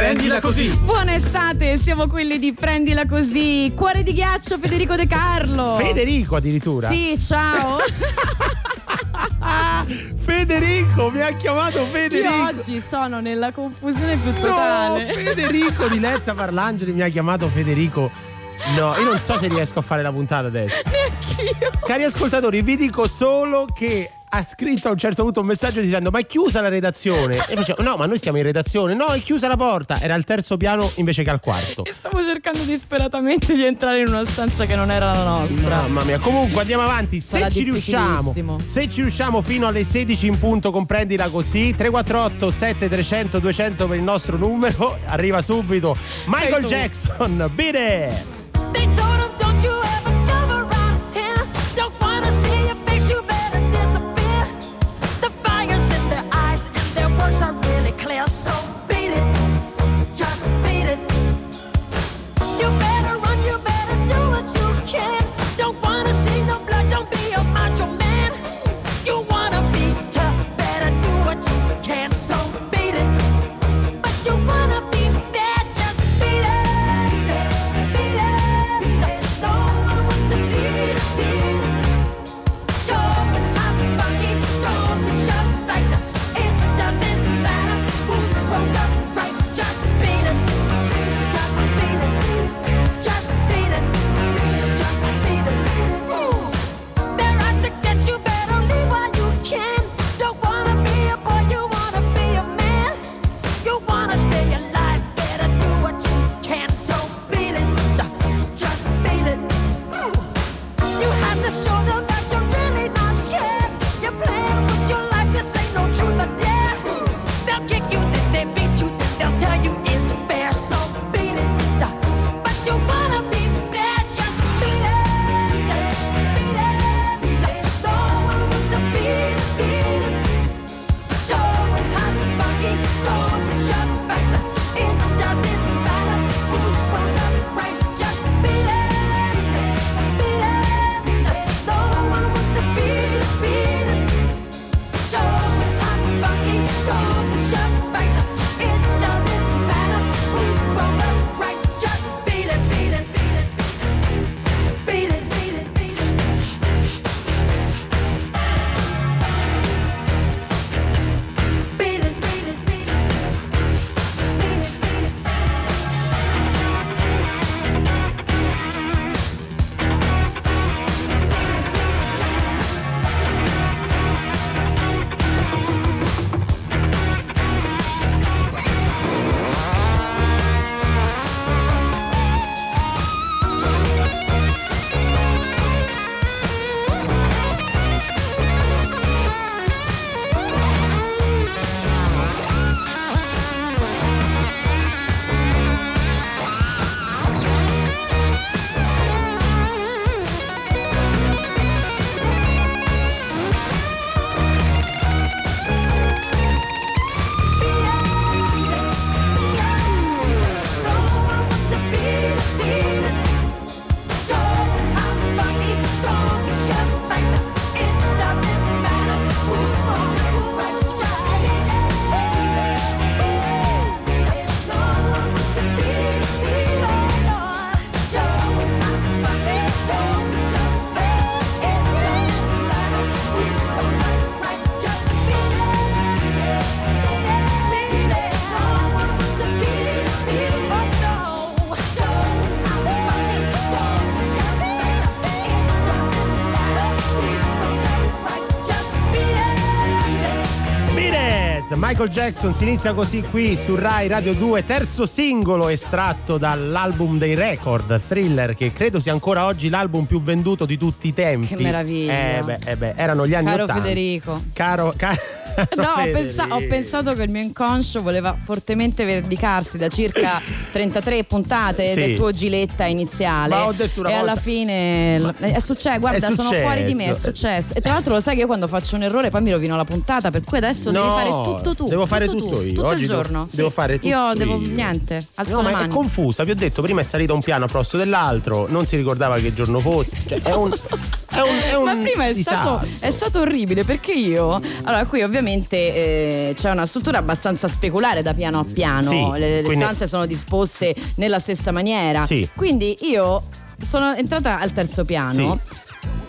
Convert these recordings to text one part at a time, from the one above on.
Prendila così. Buona estate, siamo quelli di Prendila così. Cuore di ghiaccio Federico De Carlo. Federico addirittura. Sì, ciao. Federico, mi ha chiamato Federico. Io oggi sono nella confusione più totale. No, Federico di Letta Parlangeli mi ha chiamato Federico. No, io non so se riesco a fare la puntata adesso. Neanch'io. Cari ascoltatori, vi dico solo che ha scritto a un certo punto un messaggio dicendo ma è chiusa la redazione e facevo no ma noi siamo in redazione no è chiusa la porta era al terzo piano invece che al quarto E stavo cercando disperatamente di entrare in una stanza che non era la nostra. Mamma mia, comunque andiamo avanti. Se Sarà ci riusciamo, se ci riusciamo fino alle 16 in punto, comprendila così. 348 7300 200 per il nostro numero. Arriva subito Michael. Jackson. Beat Michael Jackson si inizia così qui su Rai Radio 2, terzo singolo estratto dall'album dei record Thriller, che credo sia ancora oggi l'album più venduto di tutti i tempi. Che meraviglia. Eh beh, eh beh, erano gli anni Caro 80. Federico. Caro, caro No, ho, pensa- ho pensato che il mio inconscio voleva fortemente vendicarsi da circa 33 puntate Sì. del tuo giletta iniziale. Ma ho detto una e volta- alla fine l- è successo, guarda, È sono fuori di me, è successo. E tra l'altro lo sai che io quando faccio un errore poi mi rovino la puntata, per cui adesso devi No, fare tutto tu. devo fare tutto tutto tu, io. Tutto Oggi il giorno. devo sì. fare tutto Io devo io. niente, alzo No, ma è mani. confusa, vi ho detto, prima è salita un piano a posto dell'altro, non si ricordava che giorno fosse. Cioè, è un. È un, è un Ma prima è stato, è stato orribile perché io. Allora, qui ovviamente eh, c'è una struttura abbastanza speculare da piano a piano. Sì, le, le quindi- stanze sono disposte nella stessa maniera. Sì. Quindi io sono entrata al terzo piano.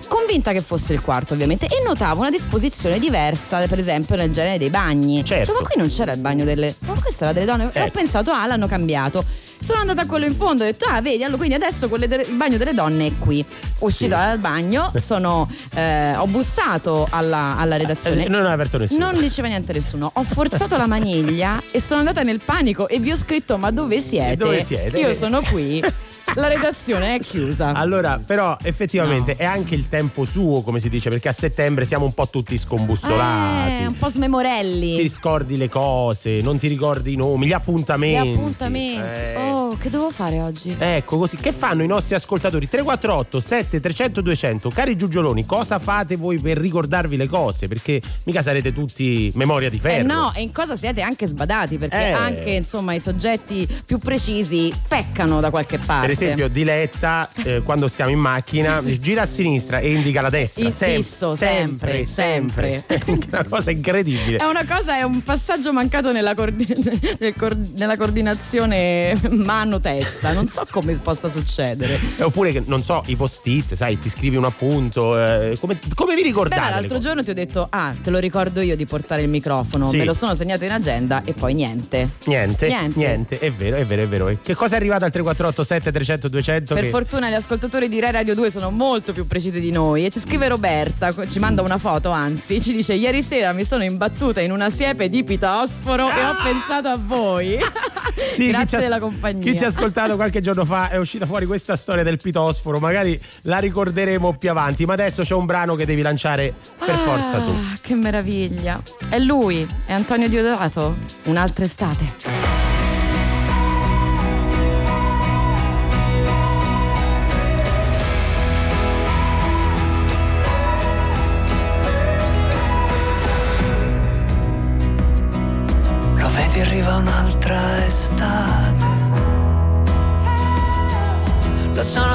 Convinta che fosse il quarto, ovviamente, e notavo una disposizione diversa, per esempio, nel genere dei bagni. Certo. Cioè, ma qui non c'era il bagno delle. Ma questo era delle donne. E ho Eh. pensato, ah, l'hanno cambiato. Sono andata a quello in fondo e ho detto, ah, vedi, allora quindi adesso de- il bagno delle donne è qui. Uscita dal bagno, sono, eh, ho bussato alla, alla redazione. Eh, non ha aperto nessuno. Non diceva niente nessuno. Ho forzato la maniglia e sono andata nel panico e vi ho scritto: Ma dove siete? Dove siete? Io sono qui. La redazione è chiusa. Allora, però, effettivamente è anche il tempo suo, come si dice, perché a settembre siamo un po' tutti scombussolati. Eh, un po' smemorelli. Ti scordi le cose, non ti ricordi i nomi, gli Gli appuntamenti. appuntamenti. Eh. Oh, che devo fare oggi? Ecco così, che fanno i nostri ascoltatori? 348 7 300 200 Cari Giugioloni, cosa fate voi per ricordarvi le cose? Perché mica sarete tutti memoria di ferro Eh no, e in cosa siete anche sbadati perché Eh. anche insomma i soggetti più precisi peccano da qualche parte. Per esempio, Diletta, eh, quando stiamo in macchina, gira a sinistra e indica la destra. Il Sem- fisso, sempre, sempre. È una cosa incredibile. È una cosa, è un passaggio mancato nella, coordi- nel cor- nella coordinazione mano-testa. Non so come possa succedere. Eh, Oppure, che, non so, i post-it, sai, ti scrivi un appunto. eh, come, come vi Beh, ricordate? le l'altro giorno ti ho detto, ah, te lo ricordo io di portare il microfono. Sì. Me lo sono segnato in agenda e poi niente. Niente, Niente. niente, è vero, è vero, è vero. Che cosa è arrivato al 348 7 300 200? Per che... fortuna gli ascoltatori di Rai Radio 2 sono molto più precisi di noi e ci scrive Roberta, ci manda una foto anzi, ci dice ieri sera mi sono imbattuta in una siepe di pitosforo e ho pensato a voi. Sì, Grazie della compagnia. Chi ci ha ascoltato qualche giorno fa è uscita fuori questa storia del pitosforo, magari la ricorderemo più avanti, ma adesso c'è un brano che devi lanciare per forza tu. Ah, Che meraviglia. È lui, è Antonio Diodato. Un'altra estate.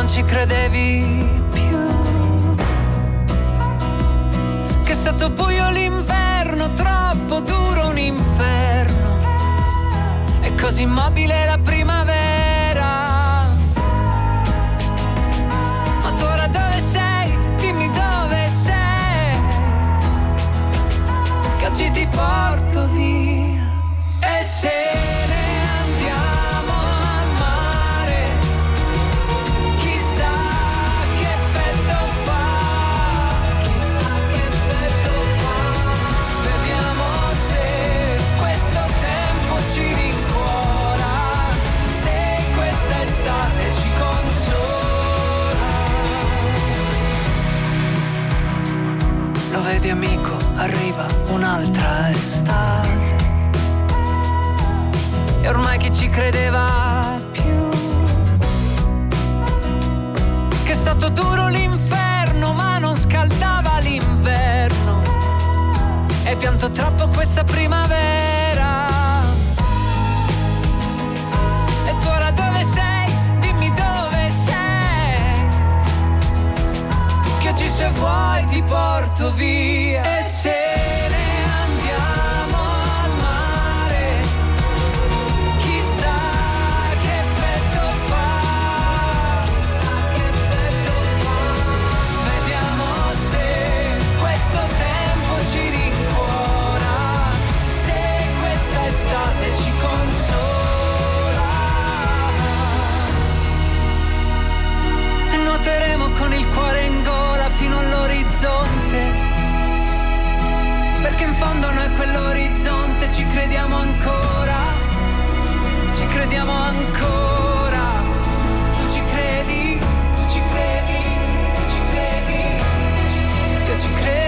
Non ci credevi più. Che è stato buio l'inverno, troppo duro un inferno. E così immobile la primavera. Un'altra estate. E ormai chi ci credeva più? Che è stato duro l'inferno, ma non scaldava l'inverno. E pianto troppo questa primavera. E tu ora dove sei? Dimmi dove sei che oggi se vuoi ti porto via Perché in fondo noi quell'orizzonte ci crediamo ancora, ci crediamo ancora. Tu ci credi, tu ci credi, tu ci credi, io ci credo.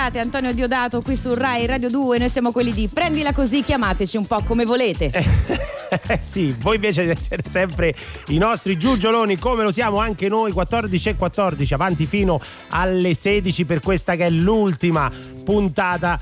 Estate, Antonio Diodato qui su Rai Radio 2. Noi siamo quelli di prendila così, chiamateci un po' come volete. Eh sì, voi invece siete sempre i nostri giugioloni come lo siamo anche noi 14 e 14 avanti fino alle 16 per questa che è l'ultima puntata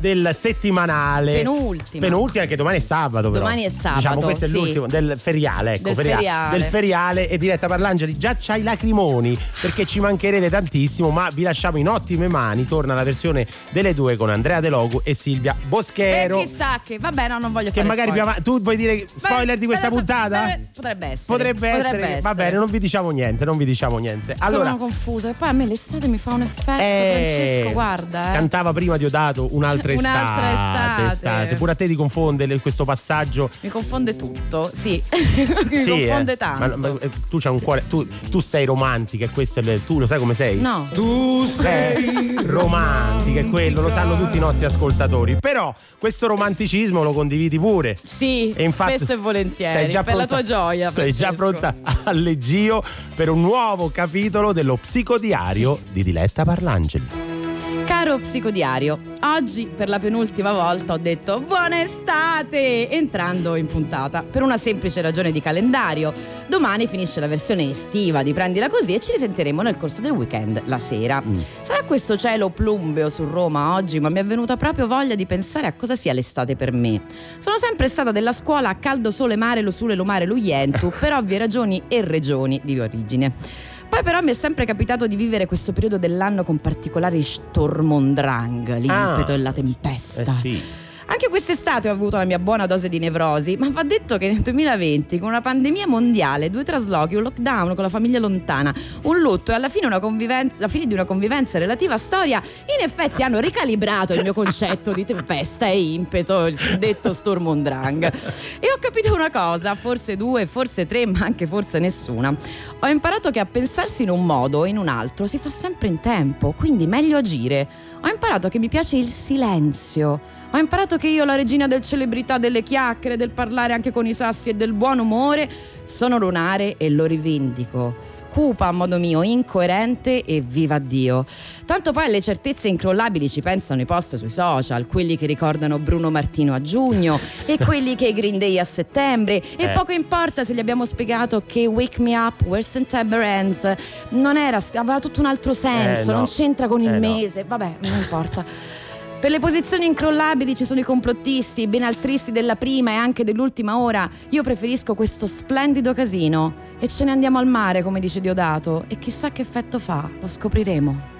del settimanale Penultima. penultima che domani è sabato però. Domani è sabato, diciamo questo sì. è l'ultimo del feriale ecco Del feriale. del feriale e diretta Parlangeli già c'hai i lacrimoni perché ci mancherete tantissimo ma vi lasciamo in ottime mani torna la versione delle due con Andrea De Logu e Silvia E Boschero chissà che, vabbè, no, non voglio che fare magari spoiler. tu vuoi dire spoiler Beh, di questa beh, puntata? beh, Potrebbe essere. Potrebbe essere, va bene, non vi diciamo niente, non vi diciamo niente. Allora, Sono confusa. E poi a me l'estate mi fa un effetto, eh, Francesco, guarda. Eh. Cantava prima Diodato un'altra estate. Un'altra estate. Pure a te ti confonde questo passaggio. Mi confonde tutto, sì. mi sì, confonde eh. tanto. Ma- ma- eh, tu c'hai un cuore. Tu, tu sei romantica e questo è il- tu lo sai come sei? No. Tu sei romantica, è quello, lo sanno tutti i nostri ascoltatori. Però questo romanticismo lo condividi pure. Sì, E infatti spesso e volentieri. sei già per la pronta- tua gioia. Sei già Francesco. pronta all'eggio per un nuovo capitolo dello psicodiario di Diletta Parlangeli. Caro psicodiario, oggi per la penultima volta ho detto buona estate entrando in puntata per una semplice ragione di calendario. Domani finisce la versione estiva di Prendila così e ci risentiremo nel corso del weekend la sera. Sarà questo cielo plumbeo su Roma oggi, ma mi è venuta proprio voglia di pensare a cosa sia l'estate per me. Sono sempre stata della scuola a caldo sole mare lo sule lo mare lo ientu per ovvie ragioni e regioni di origine. Poi però mi è sempre capitato di vivere questo periodo dell'anno con particolare stormondrang, l'impeto Ah. e la tempesta. Eh sì. Anche quest'estate ho avuto la mia buona dose di nevrosi, ma va detto che nel 2020, con una pandemia mondiale, due traslochi, un lockdown con la famiglia lontana, un lutto e alla fine la fine di una convivenza relativa storia, in effetti hanno ricalibrato il mio concetto di tempesta e impeto, il detto stormondrang. E ho capito una cosa, forse due, forse tre, ma anche forse nessuna. Ho imparato che a pensarsi in un modo o in un altro si fa sempre in tempo, quindi meglio agire. Ho imparato che mi piace il silenzio. Ho imparato che io, la regina del celebrità, delle chiacchiere, del parlare anche con i sassi e del buon umore, sono lunare e lo rivendico. Cupa a modo mio, incoerente e viva Dio. Tanto poi alle certezze incrollabili ci pensano i post sui social, quelli che ricordano Bruno Martino a giugno e quelli che i Green Day a settembre. E Eh. poco importa se gli abbiamo spiegato che Wake Me Up Where September Ends non era, aveva tutto un altro senso, Eh, no. non c'entra con il Eh, no. mese. Vabbè, non importa. Per le posizioni incrollabili ci sono i complottisti, i benaltristi della prima e anche dell'ultima ora. Io preferisco questo splendido casino. E ce ne andiamo al mare, come dice Diodato. E chissà che effetto fa, lo scopriremo.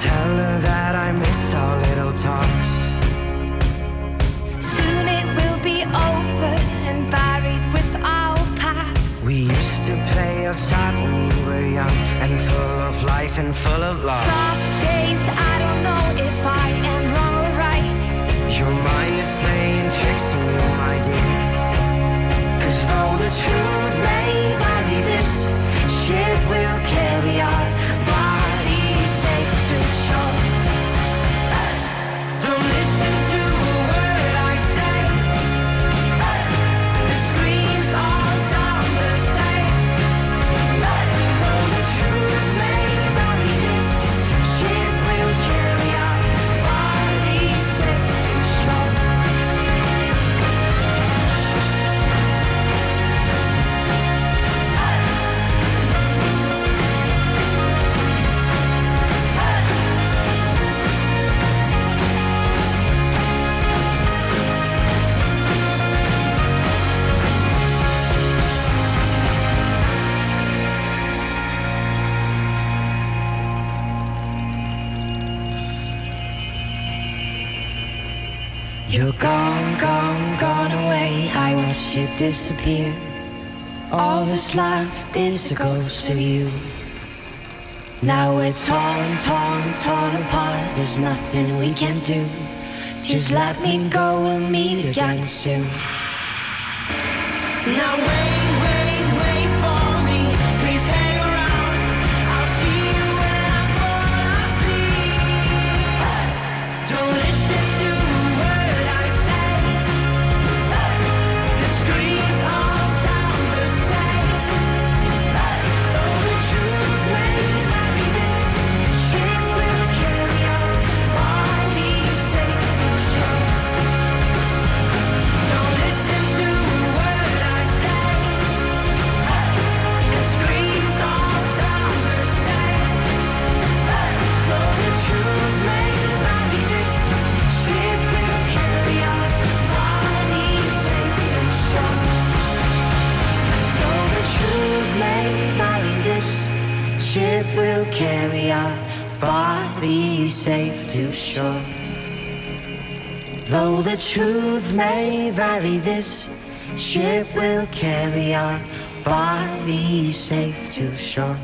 tell her that I miss our little talks. Soon it will be over and buried with our past. We used to play outside when we were young and full of life and full of love. Some days I don't know if I am wrong or right. Your mind is playing tricks on you, my dear. Cause though the truth may vary, this ship will carry our You're gone, gone, gone away. I watched you disappear. All that's left is a ghost of you. Now we're torn, torn, torn apart. There's nothing we can do. Just let me go, we'll meet again soon. Now wait, carry our body safe to shore. Though the truth may vary, this ship will carry our body safe to shore.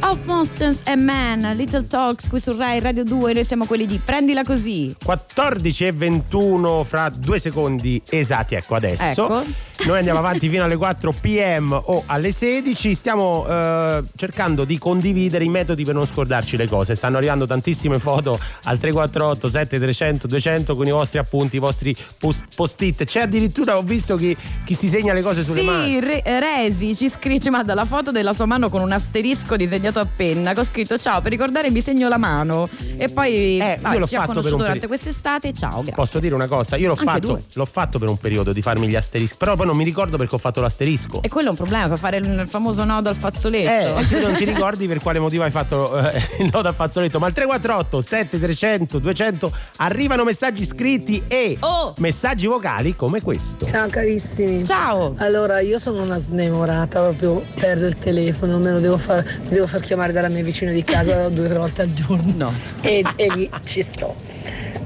Of Monsters and Men, Little Talks qui su Rai Radio 2, noi siamo quelli di Prendila Così. 14 e 21 fra due secondi esatti, ecco adesso. Ecco. Noi andiamo avanti fino alle 4 pm o alle 16. Stiamo eh, cercando di condividere i metodi per non scordarci le cose. Stanno arrivando tantissime foto al 348 7300 200 con i vostri appunti, i vostri post- post-it. C'è addirittura, ho visto chi, chi si segna le cose sulle Sì, mani. Re- Resi ci scrive, ci manda la foto della sua mano con un asterisco disegnato a penna, che ho scritto ciao, per ricordare mi segno la mano. E poi Eh, l'ho ci ha conosciuto durante peri- quest'estate, ciao, grazie. Posso dire una cosa? Io l'ho Anche fatto, due. l'ho fatto per un periodo di farmi gli asterischi, però poi non mi ricordo perché ho fatto l'asterisco. E quello è un problema, per fare il famoso nodo al fazzoletto. Eh, tu non ti ricordi per quale motivo hai fatto eh, il nodo al fazzoletto, ma al 348 7300 200 arrivano messaggi scritti e Oh! messaggi vocali come questo. Ciao carissimi. Ciao! Allora, io sono una smemorata, proprio perdo il telefono, me lo devo far, mi devo far chiamare dalla mia vicina di casa due o tre volte al giorno. No. E, e lì ci sto.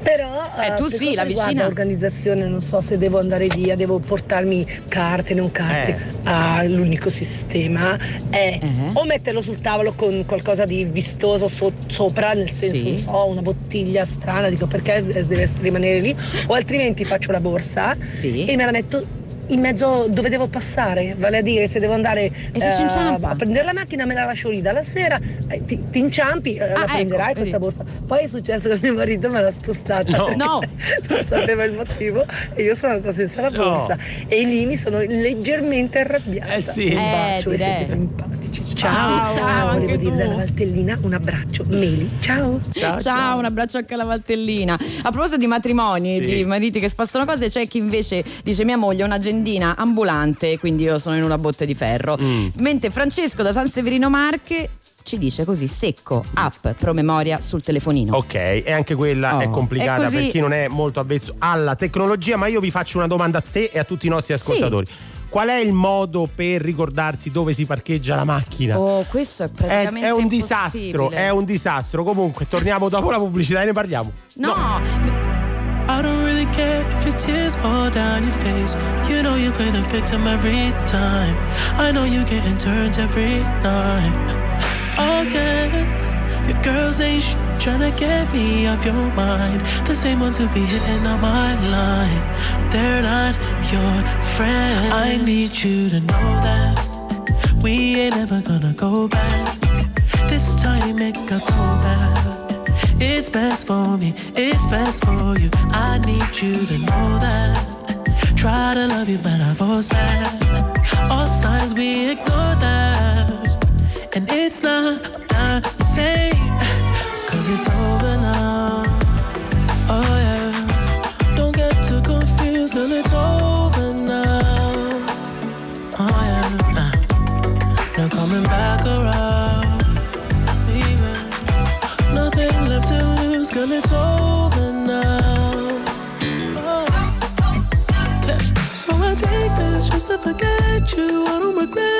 Però Eh, tu per sì, la vicina. l'organizzazione, non so se devo andare via, devo portarmi carte, non carte. Eh. Ah, l'unico sistema è Eh. o metterlo sul tavolo con qualcosa di vistoso so- sopra, nel senso, Sì. non so, una bottiglia strana, dico perché deve rimanere lì, o altrimenti faccio la borsa Sì. e me la metto in mezzo dove devo passare, vale a dire se devo andare E se eh, a prendere la macchina me la lascio lì dalla sera, eh, ti, ti inciampi, eh, Ah, la ecco, prenderai vedi. questa borsa. Poi è successo che mio marito me l'ha spostata. No. No. non sapeva il motivo e io sono andata senza la No. borsa e lì mi sono leggermente arrabbiata. Eh sì. Un Eh, bacio e direi. siete simpatici. Ciao, ciao, anche Volevo dire tu. Valtellina un abbraccio. Meli, ciao. Ciao, un abbraccio anche alla Valtellina. A proposito di matrimoni, Sì. di mariti che spassano cose, c'è chi invece dice mia moglie è un'agendina ambulante, quindi io sono in una botte di ferro. Mm. Mentre Francesco da San Severino Marche ci dice così secco, app, promemoria sul telefonino. Ok, e anche quella Oh, è complicata è così- per chi non è molto avvezzo alla tecnologia, ma io vi faccio una domanda a te e a tutti i nostri Sì. ascoltatori. Qual è il modo per ricordarsi dove si parcheggia la macchina? Oh, questo è È, praticamente è un impossibile. disastro, è un disastro. Comunque, torniamo dopo la pubblicità e ne parliamo. No, I don't really care if your tears fall down your face. You know you play the victim every time. I know you getting turns every night. Oh, Again, your girls ain't sh- trying to get me off your mind. The same ones who be hitting on my line. They're not your friends. I need you to know that we ain't ever gonna go back. This time it got so bad. It's best for me, it's best for you. I need you to know that. Try to love you, but I force that. All signs we ignore that. And it's not the same. Cause it's over now. Oh regret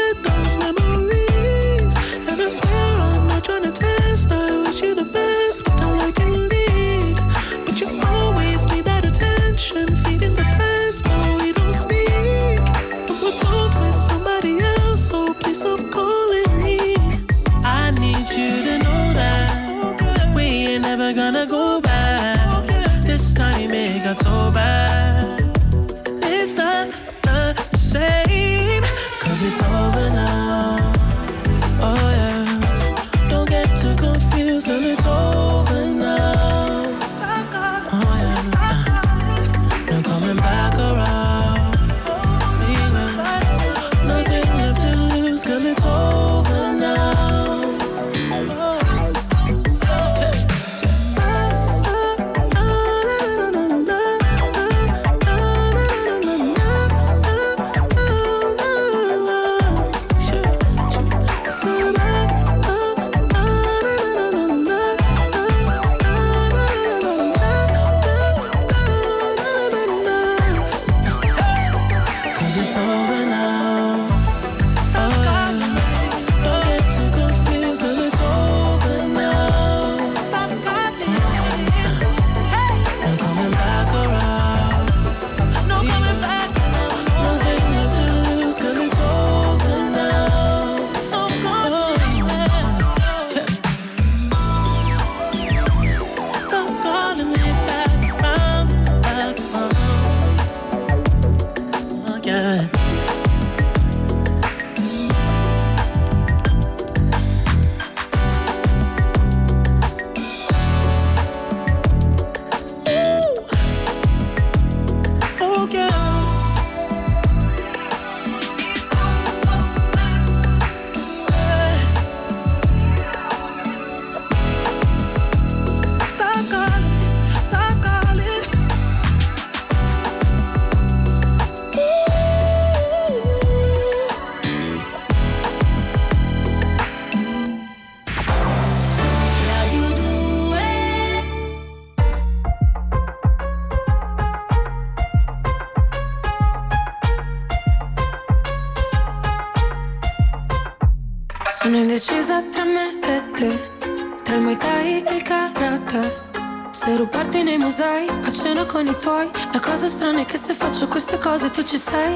con i tuoi, la cosa strana è che se faccio queste cose tu ci sei.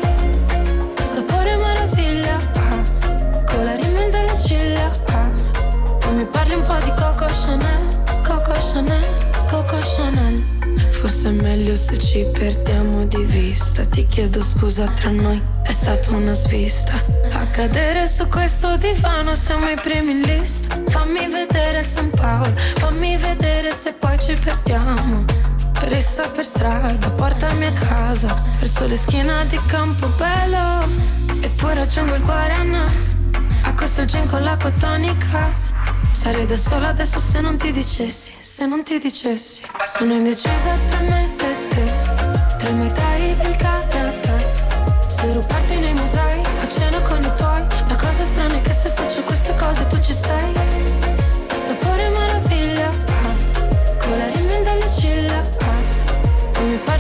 Sapore meraviglia, ah, con la rimel delle ciglia, ah. Poi mi parli un po' di Coco Chanel, Coco Chanel, Coco Chanel. Forse è meglio se ci perdiamo di vista. Ti chiedo scusa tra noi, è stata una svista. A cadere su questo divano siamo i primi in lista. Fammi vedere San Paolo, fammi vedere se poi ci perdiamo. Rissa per strada, portami a casa, verso le schiena di Campobello. E poi raggiungo il Guarana, a questo gin con l'acqua tonica. Sarei da sola adesso se non ti dicessi, se non ti dicessi. Sono indecisa tra me e te, tra il Muay Thai e il karate. Se rubarti nei musei, a cena con i tuoi.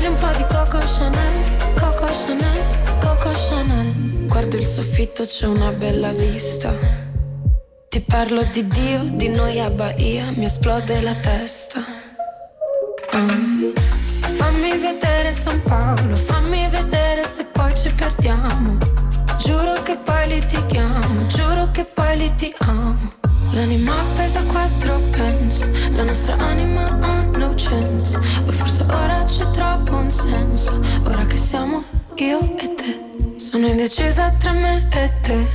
Parli un po' di Coco Chanel, Coco Chanel, Coco Chanel. Guardo il soffitto, c'è una bella vista. Ti parlo di Dio, di noi a Bahia, mi esplode la testa. Ah. Fammi vedere San Paolo, fammi vedere se poi ci perdiamo. Giuro che poi litighiamo, giuro che poi litighiamo. L'anima pesa quattro pence, la nostra anima ha no chance. O forse ora c'è troppo Sono indecisa tra me e te,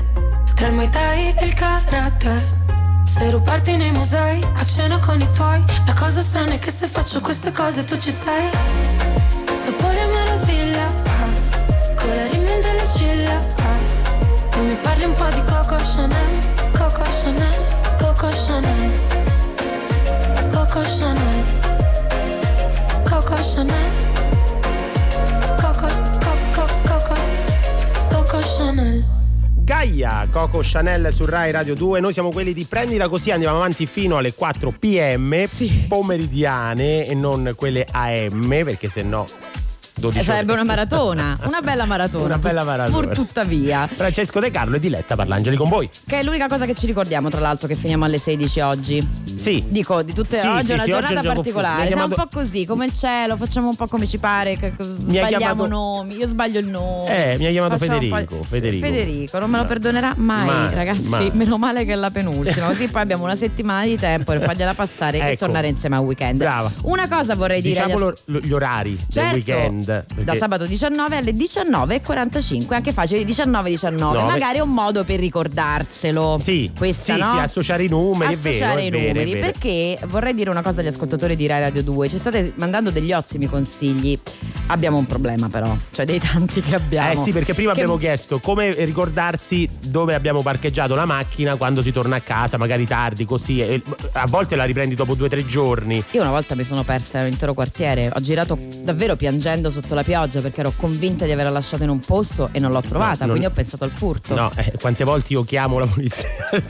tra il Muay Thai e il karate. Se rubarti nei musei, a cena con i tuoi La cosa strana è che se faccio queste cose tu ci sei Sapore meraviglia, con la rimel delle ciglia ah. Poi mi parli un po' di Coco Chanel, Coco Chanel, Coco Chanel Coco Chanel Coco Chanel Gaia, Coco Chanel su Rai Radio 2. Noi siamo quelli di prendila così, andiamo avanti fino alle 4 pm pomeridiane e non quelle AM, perché se no 12 Eh, sarebbe una maratona, una bella maratona. Una bella maratona. Pur tuttavia. Francesco De Carlo e Diletta Parlangeli con voi. Che è l'unica cosa che ci ricordiamo, tra l'altro, che finiamo alle 16 oggi. Sì. Dico, di tutte Sì, oggi sì, è una sì, giornata particolare. Siamo chiamato- un po' così, come il cielo, facciamo un po' come ci pare. che- sbagliamo chiamato- nomi. Io sbaglio il nome. Eh, mi ha chiamato Federico, Federico. Federico, non me lo perdonerà mai, Mai, ragazzi. mai. Meno male che è la penultima. Così poi abbiamo una settimana di tempo per fargliela passare e Ecco. tornare insieme a weekend. Brava. Una cosa vorrei dire Diciamo lo- gli orari Certo, del weekend. da perché- sabato 19 alle 19.45, anche facile 19-19, No, magari è un modo per ricordarselo. Sì, Questa, sì, no? sì, associare i numeri, è vero, Associare i numeri, vero. perché vorrei dire una cosa agli ascoltatori di Rai Radio 2, ci state mandando degli ottimi consigli. abbiamo un problema però, cioè dei tanti che abbiamo. Eh sì, perché prima Che- abbiamo chiesto come ricordarsi dove abbiamo parcheggiato la macchina quando si torna a casa, magari tardi, così. E a volte la riprendi dopo due o tre giorni. Io una volta mi sono persa un intero quartiere, ho girato davvero piangendo sotto la pioggia perché ero convinta di averla lasciata in un posto e non l'ho trovata, non- quindi ho pensato al furto. No, eh, quante volte io chiamo la polizia?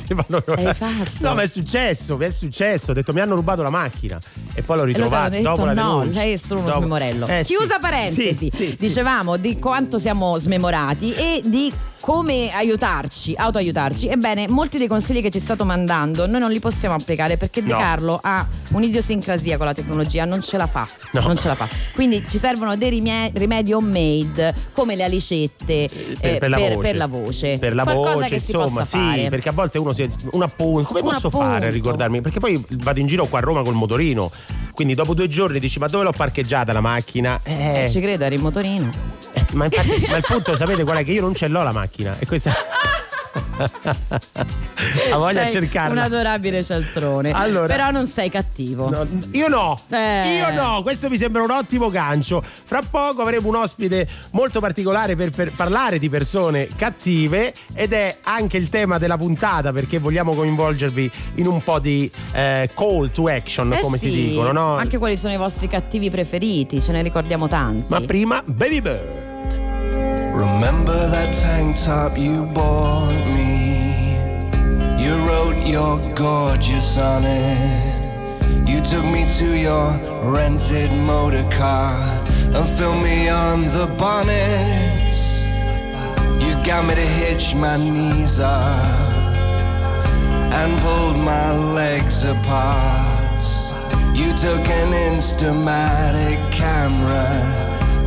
Fatto? No, ma è successo, è successo. Ho detto mi hanno rubato la macchina e poi l'ho ritrovata detto dopo la no, denuncia. lei è solo uno Dopo- smemorello. Eh, sì. Chiusa parentesi, Sì, sì, sì. dicevamo di quanto siamo smemorati e di come aiutarci, autoaiutarci. Ebbene, molti dei consigli che ci state mandando noi non li possiamo applicare perché De No. Carlo ha un'idiosincrasia con la tecnologia, non ce la fa. No. Non ce la fa. Quindi ci servono dei rimie- rimedi homemade come le alicette eh, per, la voce. per la voce. Per la Qualcosa voce, insomma, sì, fare. perché a volte uno si un appunto, come Un posso appunto. fare a ricordarmi? Perché poi vado in giro qua a Roma col motorino. Quindi dopo due giorni dici "Ma dove l'ho parcheggiata la macchina?" Eh, Eh, ci credo, era in motorino. Ma, infatti, ma il punto sapete qual è che io non ce l'ho la macchina e questa ha voglia Sei cercarla. Un adorabile cialtrone. Allora- Però non sei cattivo. No, io no, Eh. io no, questo mi sembra un ottimo gancio. Fra poco avremo un ospite molto particolare per, per parlare di persone cattive ed è anche il tema della puntata perché vogliamo coinvolgervi in un po' di eh, call to action, Eh come si sì, dicono, no? Anche quali sono i vostri cattivi preferiti, ce ne ricordiamo tanti. Ma prima Baby Bird. Remember that tank top you bought me? You wrote you're gorgeous on it. You took me to your rented motor car and filmed me on the bonnet. You got me to hitch my knees up and pulled my legs apart. You took an Instamatic camera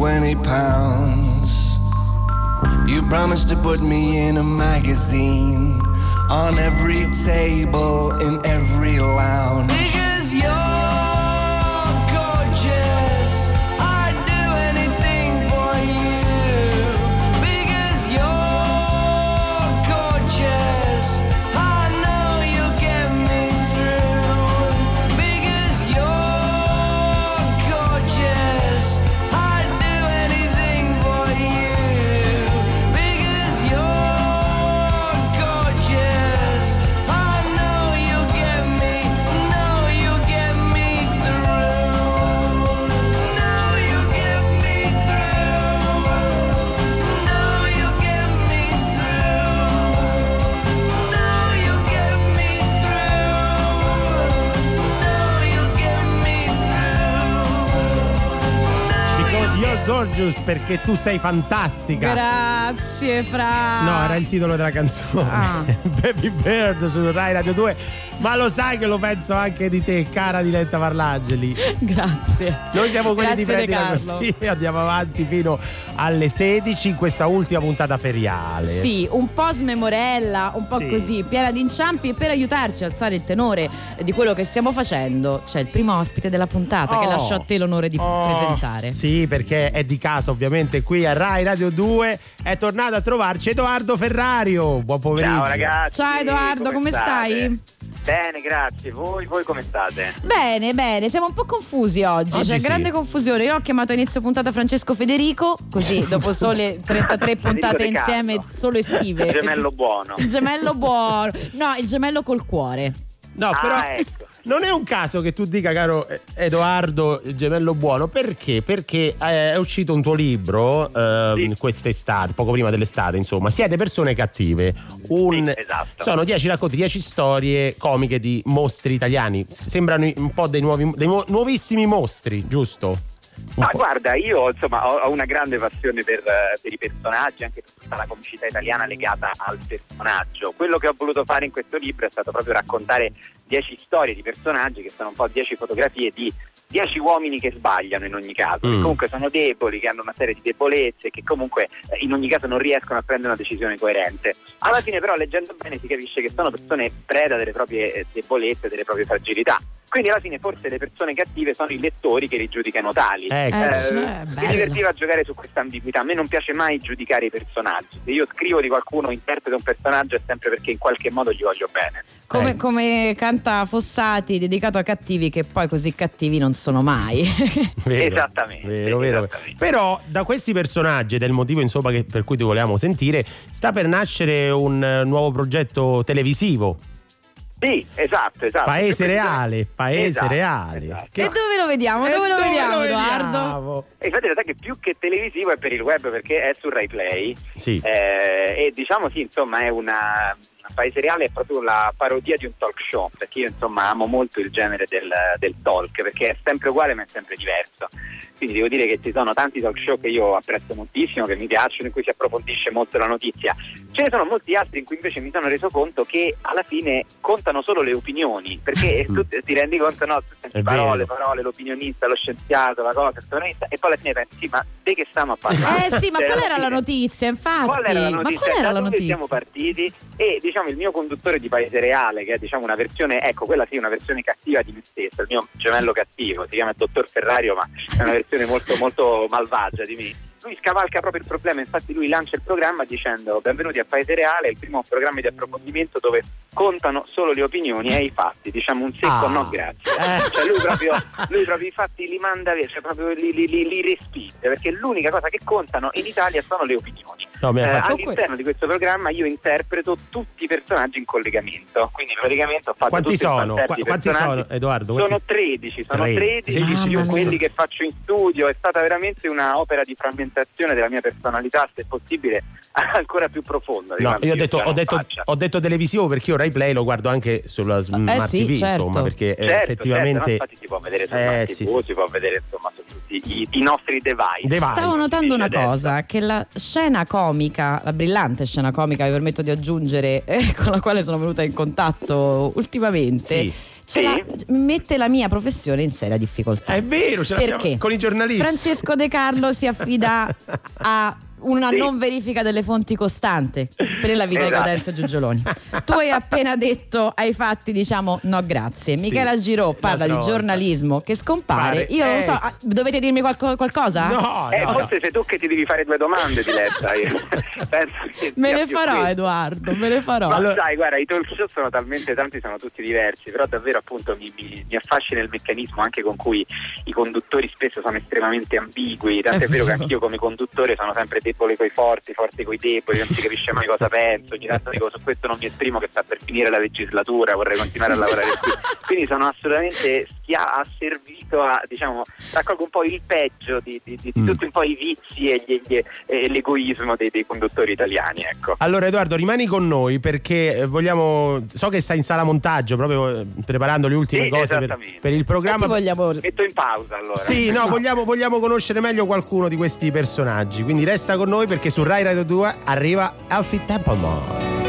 20 pounds. You promised to put me in a magazine on every table in every lounge. Gorgeous perché tu sei fantastica. Grazie, Fra. No, era il titolo della canzone. Ah. Baby Bird su Rai Radio 2. Ma lo sai che lo penso anche di te, cara Diletta Parlangeli. Grazie. Noi siamo quelli di Grazie, De prendila così e andiamo avanti fino alle 16 in questa ultima puntata feriale. Sì, un po' smemorella, un po' Sì. così, piena di inciampi e per aiutarci a alzare il tenore di quello che stiamo facendo c'è il primo ospite della puntata che Oh. lascio a te l'onore di Oh, presentare. Sì, perché è, di casa ovviamente qui a Rai Radio 2 è tornato a trovarci Edoardo Ferrario. Buon pomeriggio. Ciao ragazzi. Ciao Edoardo, come state? stai? Bene, grazie. Voi, voi come state? Bene, bene, siamo un po' confusi oggi, Oggi c'è sì. grande confusione. Io ho chiamato a inizio puntata Francesco Federico, così dopo sole 33 puntate insieme, solo estive. Il gemello buono. Il gemello buono. No, il gemello col cuore. No, Ah, però ecco. Non è un caso che tu dica, caro Edoardo, gemello buono, perché? Perché eh, è uscito un tuo libro ehm, Sì. quest'estate, poco prima dell'estate, insomma. Siete persone cattive. Un- Sì, esatto. Sono dieci racconti, dieci storie comiche di mostri italiani. Sembrano un po' dei, nuovi, dei nu- nuovissimi mostri, giusto? Ma po'. guarda, io insomma ho, ho una grande passione per, per i personaggi, anche per tutta la comicità italiana legata al personaggio. Quello che ho voluto fare in questo libro è stato proprio raccontare dieci storie di personaggi che sono un po' dieci fotografie di dieci uomini che sbagliano in ogni caso, Mm. che comunque sono deboli, che hanno una serie di debolezze, che comunque eh, in ogni caso non riescono a prendere una decisione coerente. Alla fine però leggendo bene si capisce che sono persone preda delle proprie eh, debolezze, delle proprie fragilità. Quindi alla fine forse le persone cattive sono i lettori che li giudicano tali. Ecco. Eh, Eh, cioè, mi divertiva a giocare su questa ambiguità. A me non piace mai giudicare i personaggi. Se io scrivo di qualcuno, interpreto un personaggio, è sempre perché in qualche modo gli voglio bene. Come, Eh. come canta Fossati, dedicato a cattivi che poi così cattivi non sono mai. Vero, Esattamente, Vero, vero. esattamente. Però da questi personaggi, ed è il motivo insomma che- per cui ti volevamo sentire, sta per nascere un eh, nuovo progetto televisivo. Sì, esatto, esatto. Paese reale, paese Esatto, reale. esatto. Che- e dove lo vediamo? E Dove lo dove vediamo, vediamo? Edoardo? E infatti in realtà che più che televisivo è per il web perché è su Rai Play. Sì. Eh, e diciamo sì, insomma, è una paese reale, è proprio la parodia di un talk show, perché io insomma amo molto il genere del, del talk, perché è sempre uguale ma è sempre diverso. Quindi devo dire che ci sono tanti talk show che io apprezzo moltissimo, che mi piacciono, in cui si approfondisce molto la notizia. Ce ne sono molti altri in cui invece mi sono reso conto che alla fine contano solo le opinioni, perché tu ti rendi conto, no, tu senti parole, vero. parole, l'opinionista, lo scienziato, la cosa, il e poi alla fine pensi, sì, ma di che stiamo a parlare? Eh sì, ma Cioè, qual era la notizia? Infatti, Qual era la ma notizia? qual era Da la dove notizia? siamo partiti? E diciamo il mio conduttore di Paese Reale, che è diciamo una versione, ecco, quella sì, una versione cattiva di me stesso, il mio gemello cattivo, si chiama il dottor Ferrario, ma è una versione molto molto malvagia di me. Lui scavalca proprio il problema, infatti lui lancia il programma dicendo benvenuti a Paese Reale, il primo programma di approfondimento dove contano solo le opinioni e i fatti, diciamo un secco Ah. no grazie. Eh. Cioè lui proprio, lui proprio i fatti li manda via, cioè proprio li, li, li, li respinge, perché l'unica cosa che contano in Italia sono le opinioni. No, Eh, all'interno di questo programma io interpreto tutti i personaggi in collegamento, quindi praticamente ho fatto Quanti sono? di quanti sono, Edoardo? Sono Quanti- 13, sono Tre- 13, 13 io persone. quelli che faccio in studio, è stata veramente un'opera di frammentazione della mia personalità, se possibile ancora più profonda. No, io ho detto, ho, detto, ho detto televisivo perché io Rai Play lo guardo anche sulla Smart sì, TV, certo. insomma, perché eh, Certo, effettivamente certo, no, infatti si può vedere su Eh, Smart sì, TV, sì. si può vedere insomma su tutti i, i nostri device. Device. Stavo notando una Adesso. cosa, che la scena comica, la brillante scena comica, mi permetto di aggiungere, eh, con la quale sono venuta in contatto ultimamente, Sì. Sì. la- mette la mia professione in seria difficoltà. è vero, ce Perché? con i giornalisti. Francesco De Carlo si affida a una Sì. non verifica delle fonti costante per la vita di Esatto. Gaudenzio Giugioloni. Tu hai appena detto ai fatti, diciamo, no grazie. Sì. Michela Giro parla di volta. giornalismo che scompare. Pare- Io non eh. so, ah, dovete dirmi qualco- qualcosa? No, Eh, no, no. forse sei tu che ti devi fare due domande, Diletta. Me ne farò, questo. Edoardo, me ne farò. Ma Allora- sai, guarda, i talk show sono talmente tanti, sono tutti diversi, però davvero appunto mi, mi- mi affascina il meccanismo anche con cui i conduttori spesso sono estremamente ambigui, tant'è È vero che anch'io come conduttore sono sempre debole coi forti, forti coi deboli, non si capisce mai cosa penso, ogni tanto dico su questo non mi esprimo che sta per finire la legislatura, vorrei continuare a lavorare qui. Quindi sono assolutamente schia- asservito a, diciamo, raccolgo un po' il peggio di, di- di Mm. tutti un po' i vizi e, gli- gli- e l'egoismo dei, dei conduttori italiani, ecco. Allora Edoardo rimani con noi perché eh, vogliamo so che stai in sala montaggio proprio eh, preparando le ultime Sì, cose per, esattamente. per il programma. ti vogliamo... Metto in pausa allora. Sì, no, vogliamo, vogliamo conoscere meglio qualcuno di questi personaggi. Quindi resta con noi perché su Rai Radio 2 arriva Alfie Templeman.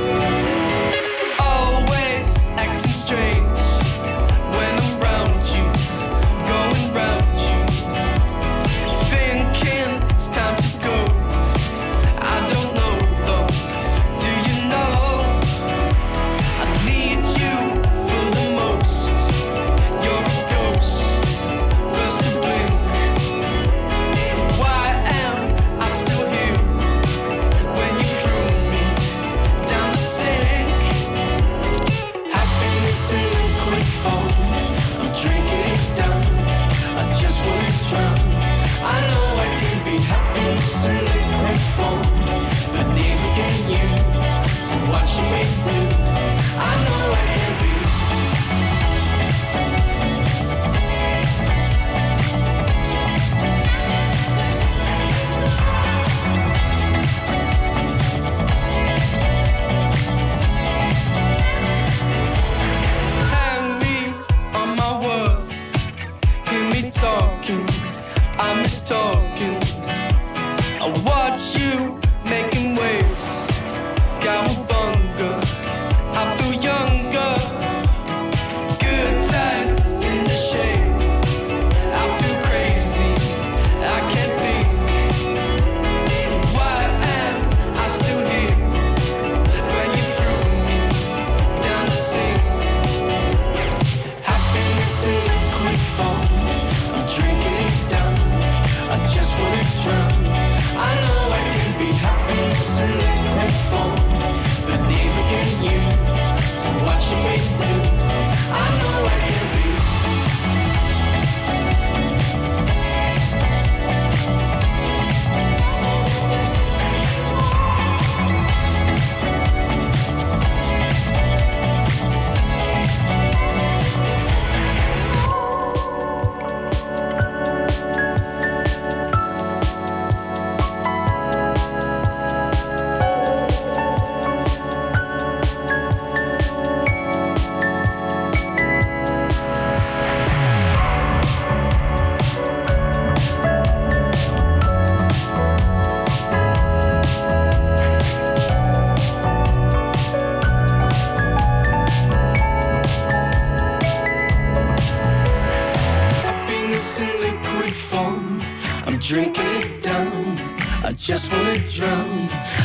Just wanna drown.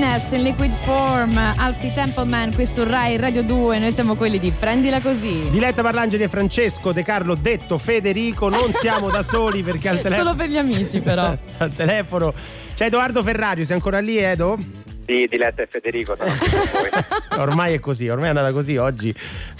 Happiness in liquid form, Alfie Templeman, qui su Rai Radio 2, noi siamo quelli di Prendila Così. Diletta Parlangeli e Francesco De Carlo, detto Federico, non siamo da soli perché al telefono. Solo per gli amici però. al telefono c'è Edoardo Ferrario, sei ancora lì Edo? Sì, Diletta e Federico sono. Ormai è così, ormai è andata così oggi.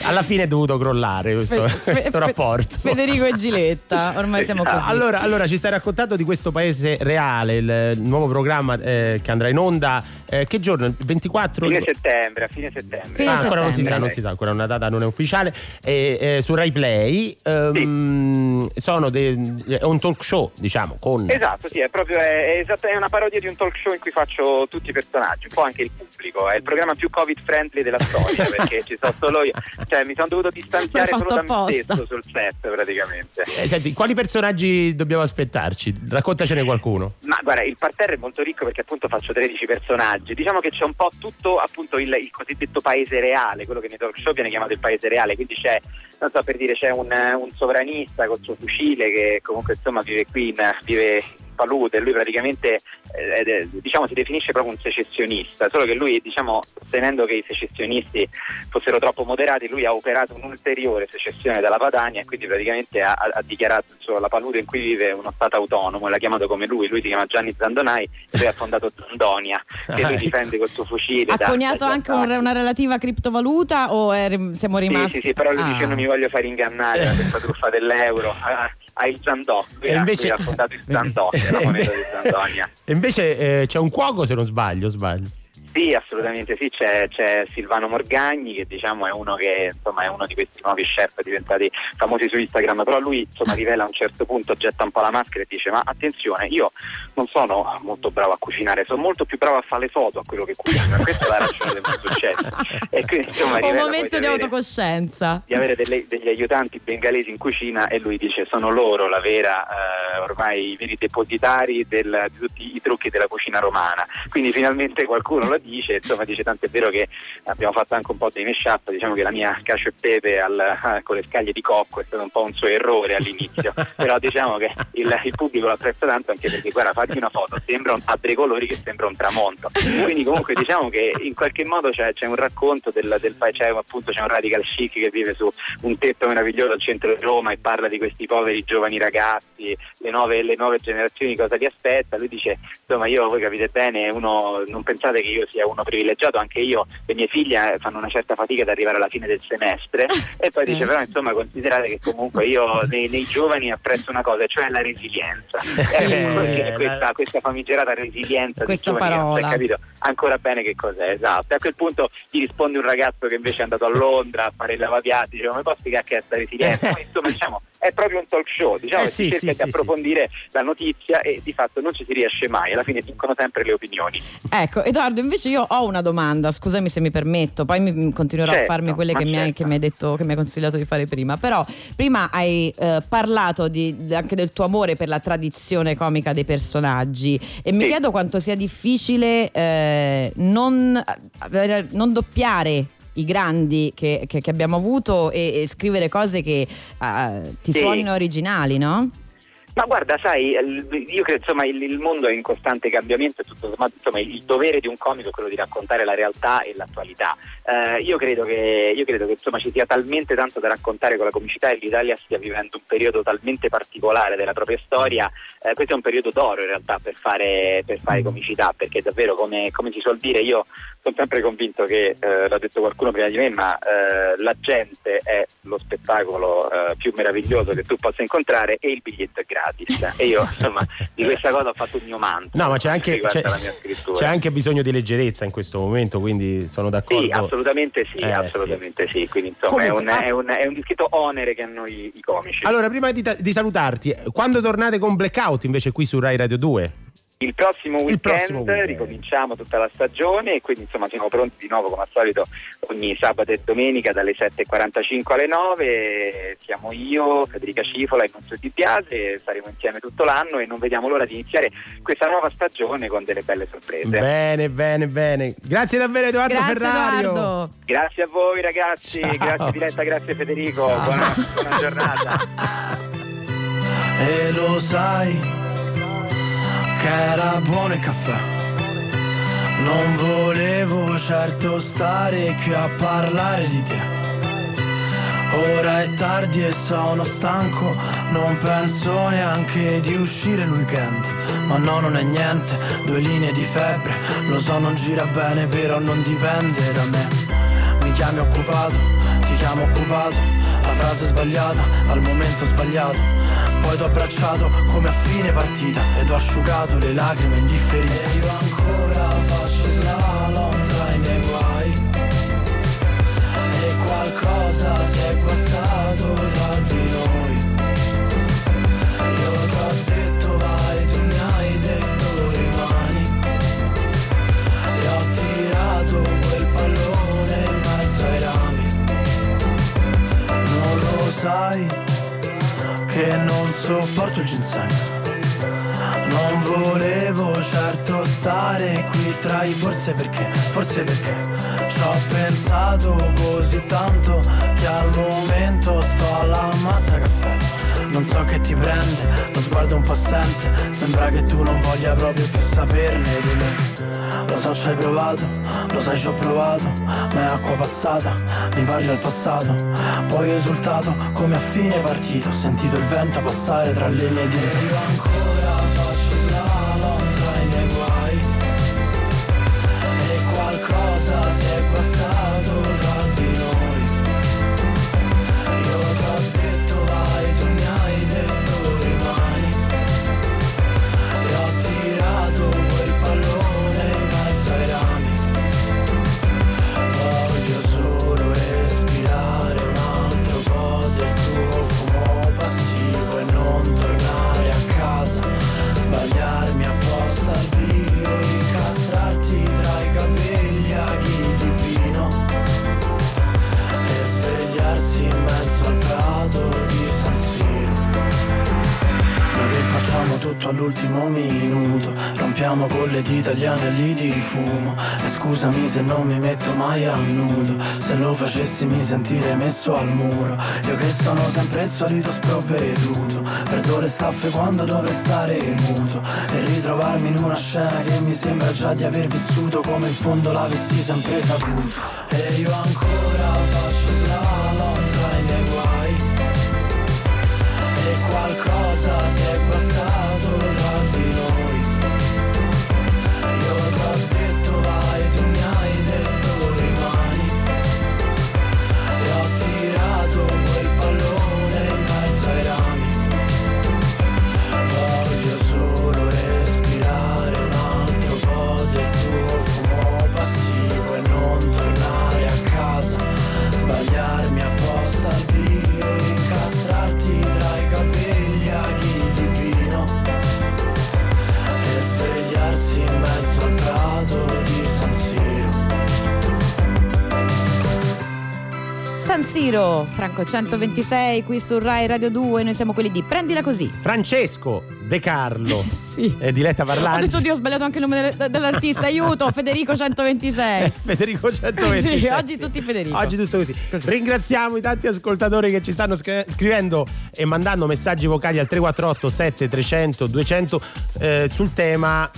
Alla fine è dovuto crollare questo, Fe- questo Fe- rapporto. Federico e Giletta, ormai siamo così. Allora, allora, ci stai raccontando di questo paese reale, il, il nuovo programma eh, che andrà in onda. Eh, che giorno? Il 24? Fine settembre, a fine settembre. Fine Ah, ancora non si sa, settembre. non si sa, ancora una data non è ufficiale. E, eh, su Rai Play ehm, sono dei- è un talk show, diciamo, con Esatto, sì, è proprio è, è esatta- è una parodia di un talk show in cui faccio tutti i personaggi, un po' anche il pubblico. È il programma più covid friendly della storia perché ci sono solo io. Cioè, mi sono dovuto distanziare solo da me apposta. stesso sul set praticamente. Eh, senti, quali personaggi dobbiamo aspettarci? Raccontacene qualcuno. Ma guarda, il parterre è molto ricco perché appunto faccio 13 personaggi. Diciamo che c'è un po' tutto appunto il, il cosiddetto paese reale, quello che nei talk show viene chiamato il paese reale. Quindi c'è, non so per dire, c'è un, un sovranista col suo fucile che comunque insomma vive qui, in, vive palude. Lui praticamente eh, è- diciamo si definisce proprio un secessionista, solo che lui diciamo tenendo che i secessionisti fossero troppo moderati, lui ha operato un'ulteriore secessione dalla Padania e quindi praticamente ha, ha- dichiarato insomma, la palude in cui vive uno stato autonomo e l'ha chiamato come lui, lui si chiama Gianni Zandonai e lui ha fondato Zandonia che Ah, lui difende col suo fucile. Ha da- coniato dagli anche un- una relativa criptovaluta o è siamo Sì, rimasti? sì, sì, però lui Ah. dice non mi voglio fare ingannare da questa truffa dell'euro. Ha il Zandò, E invece- ha fondato il Zandò, la moneta di Zandonia. E invece eh, c'è un cuoco se non sbaglio, sbaglio. Sì, assolutamente sì, c'è, c'è Silvano Morgagni che diciamo è uno che insomma è uno di questi nuovi chef diventati famosi su Instagram, però lui insomma rivela a un certo punto, getta un po' la maschera e dice ma attenzione, io non sono molto bravo a cucinare, sono molto più bravo a fare le foto a quello che cucino, questa è la ragione del mio successo. E quindi insomma Un momento di avere- autocoscienza. di avere delle- degli aiutanti bengalesi in cucina e lui dice sono loro la vera eh, ormai i veri depositari del- di tutti i trucchi della cucina romana quindi finalmente qualcuno lo dice insomma dice tanto è vero che abbiamo fatto anche un po' dei mashup diciamo che la mia cacio e pepe al- con le scaglie di cocco è stato un po' un suo errore all'inizio però diciamo che il, il pubblico lo apprezza tanto anche perché guarda fatti una foto sembra un, ha dei colori che sembra un tramonto quindi comunque diciamo che in qualche modo c'è, c'è un racconto del, del c'è appunto c'è un radical chic che vive su un tetto meraviglioso al centro di Roma e parla di questi poveri giovani ragazzi, le nuove, le nuove generazioni cosa li aspetta. Lui dice, insomma io voi capite bene, uno non pensate che io si è uno privilegiato, anche io, le mie figlie eh, fanno una certa fatica ad arrivare alla fine del semestre e poi dice però insomma considerate che comunque io nei, nei giovani apprezzo una cosa, cioè la resilienza. Ecco, Eh, questa, questa famigerata resilienza Questa dei giovani che non si è parola. capito ancora bene che cos'è, esatto. E a quel punto gli risponde un ragazzo che invece è andato a Londra a fare il lavapiatti, dice come posso che è sta resilienza? Poi, insomma diciamo è proprio un talk show, diciamo Eh che sì, si cerca sì, di sì, sì. approfondire la notizia e di fatto non ci si riesce mai, alla fine vincono sempre le opinioni. Ecco, Edoardo, invece io ho una domanda, scusami se mi permetto, poi mi- continuerò a Certo, farmi quelle che mi, hai, certo. che mi hai detto, che mi hai consigliato di fare prima. Però prima hai eh, parlato di- anche del tuo amore per la tradizione comica dei personaggi e mi Sì. chiedo quanto sia difficile eh, non, avere- non doppiare i grandi che, che- che abbiamo avuto e, e scrivere cose che eh, ti Sì. suonino originali, no? Ma guarda, sai, io credo insomma il, il mondo è in costante cambiamento e tutto sommato insomma, il dovere di un comico è quello di raccontare la realtà e l'attualità. Eh, io credo che, io credo che insomma, ci sia talmente tanto da raccontare con la comicità e l'Italia stia vivendo un periodo talmente particolare della propria storia. Eh, questo è un periodo d'oro in realtà per fare, per fare comicità, perché davvero come, come si suol dire io sono sempre convinto che, eh, l'ha detto qualcuno prima di me, ma eh, la gente è lo spettacolo eh, più meraviglioso che tu possa incontrare e il biglietto è gratis. E io insomma di questa cosa ho fatto un mio manto. No, ma c'è anche, c'è, c'è anche bisogno di leggerezza in questo momento, quindi sono d'accordo. Sì, assolutamente sì, Eh, assolutamente sì. Quindi insomma è, un, ah- è, un, è un discreto onere che hanno i, i comici. Allora, prima di, di salutarti, quando tornate con Blackout invece qui su Rai Radio 2? Il prossimo weekend, Il prossimo weekend. ricominciamo tutta la stagione e quindi insomma siamo pronti di nuovo come al solito ogni sabato e domenica dalle 7.45 alle 9. Siamo io, Federica Cifola e Nunzio Di Biase, saremo insieme tutto l'anno e non vediamo l'ora di iniziare questa nuova stagione con delle belle sorprese. Bene, bene, bene. Grazie davvero Edoardo Grazie Ferrario. Edoardo. Grazie a voi ragazzi, Ciao. grazie Diletta, grazie Federico, buona, buona giornata. E lo sai che era buono il caffè. Non volevo certo stare qui a parlare di te. Ora è tardi e sono stanco, non penso neanche di uscire il weekend. Ma no, non è niente, due linee di febbre, lo so non gira bene, però non dipende da me. Mi chiami occupato, ti chiamo occupato, la frase sbagliata, al momento sbagliato. Poi t'ho abbracciato come a fine partita ed ho asciugato le lacrime indifferite. Qualcosa si è guastato tra di noi. Io ti ho detto vai, tu mi hai detto rimani. E ho tirato quel pallone in mezzo ai rami. Non lo sai che non sopporto il ginseng. Non volevo certo stare qui tra i forse perché, forse perché ci ho pensato così tanto che al momento sto alla mazza caffè. Non so che ti prende, lo sguardo un po' assente, sembra che tu non voglia proprio più saperne di me. Lo so ci hai provato, lo sai ci ho provato, ma è acqua passata, mi parli al passato. Poi esultato come a fine partita, ho sentito il vento passare tra le mie dita. Tutto all'ultimo minuto. Rompiamo con le dita gli anelli di fumo. E scusami se non mi metto mai a nudo. Se lo facessi mi sentirei messo al muro. Io che sono sempre il solito sprovveduto. Perdo le staffe quando dovrei stare muto? E ritrovarmi in una scena che mi sembra già di aver vissuto Come in fondo l'avessi sempre saputo. E io ancora faccio qualcosa si è San Siro, Franco 126 qui su Rai Radio 2, noi siamo quelli di Prendila così. Francesco De Carlo. sì. E Diletta Ho Parlanti. detto Dio, ho sbagliato anche il nome del- dell'artista, aiuto, Federico 126. Federico 126. Sì, oggi tutti Federico. Oggi tutto così. Ringraziamo i tanti ascoltatori che ci stanno scri- scrivendo e mandando messaggi vocali al 348 7300 200 eh, sul tema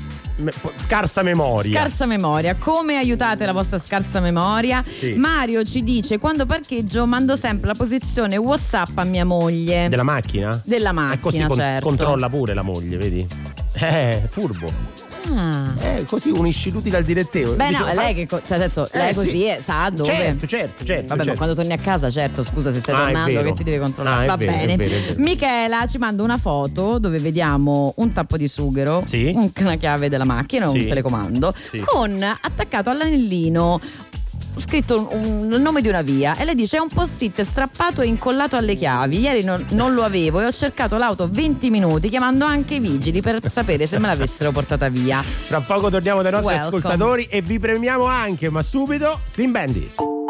scarsa memoria. Scarsa memoria, come aiutate la vostra scarsa memoria? Sì. Mario ci dice: Quando parcheggio mando sempre la posizione WhatsApp a mia moglie. Della macchina? Della E così macchina, con- certo. controlla pure la moglie, vedi? Eh, furbo. Ah. Eh, così unisci l'utile al direttevole. Beh, no, Dice, è fa- lei che. co- Cioè, nel senso, Eh, lei sì. così è- sa dove. Certo, certo, certo. Vabbè, certo. ma quando torni a casa, certo, scusa se stai Ah, è tornando, vero. che ti devi Ah, controllare. è Va vero, è bene. vero, è vero. Michela ci manda una foto dove vediamo un tappo di sughero, Sì. un- una chiave della macchina, Sì. un telecomando, Sì. con attaccato all'anellino scritto un- il nome di una via e lei dice è un post-it strappato e incollato alle chiavi ieri non, non lo avevo e ho cercato l'auto 20 minuti chiamando anche i vigili per sapere se me l'avessero portata via Tra poco torniamo dai nostri Welcome. ascoltatori e vi premiamo anche, ma subito Clean Bandit.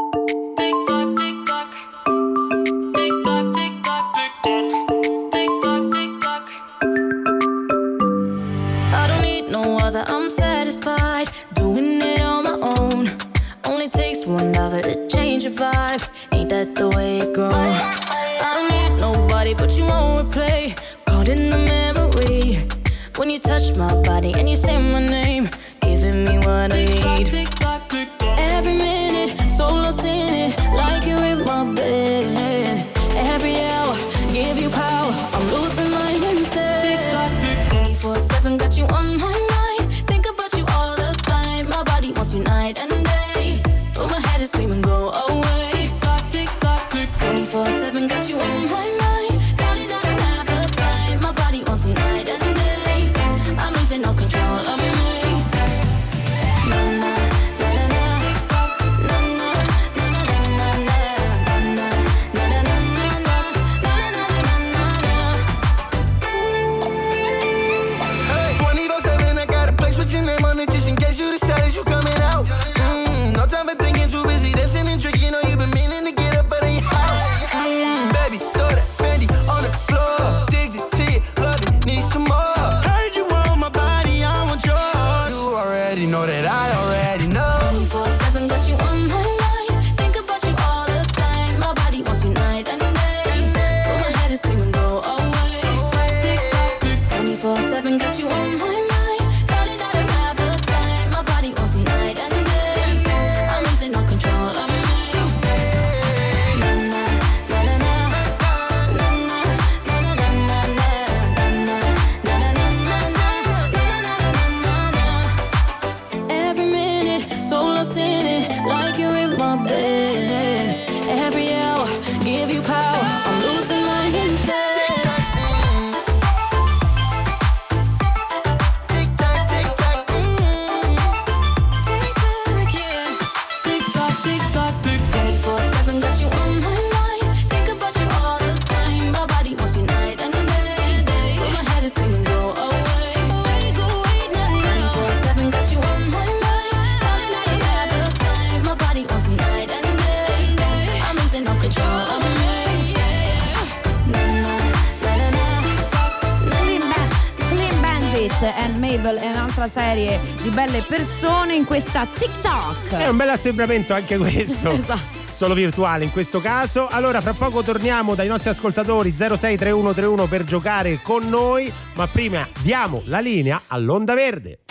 Mabel è un'altra serie di belle persone in questa TikTok È un bel assembramento anche questo. Esatto. Solo virtuale in questo caso. Allora, fra poco torniamo dai nostri ascoltatori 063131 per giocare con noi. Ma prima diamo la linea all'Onda Verde.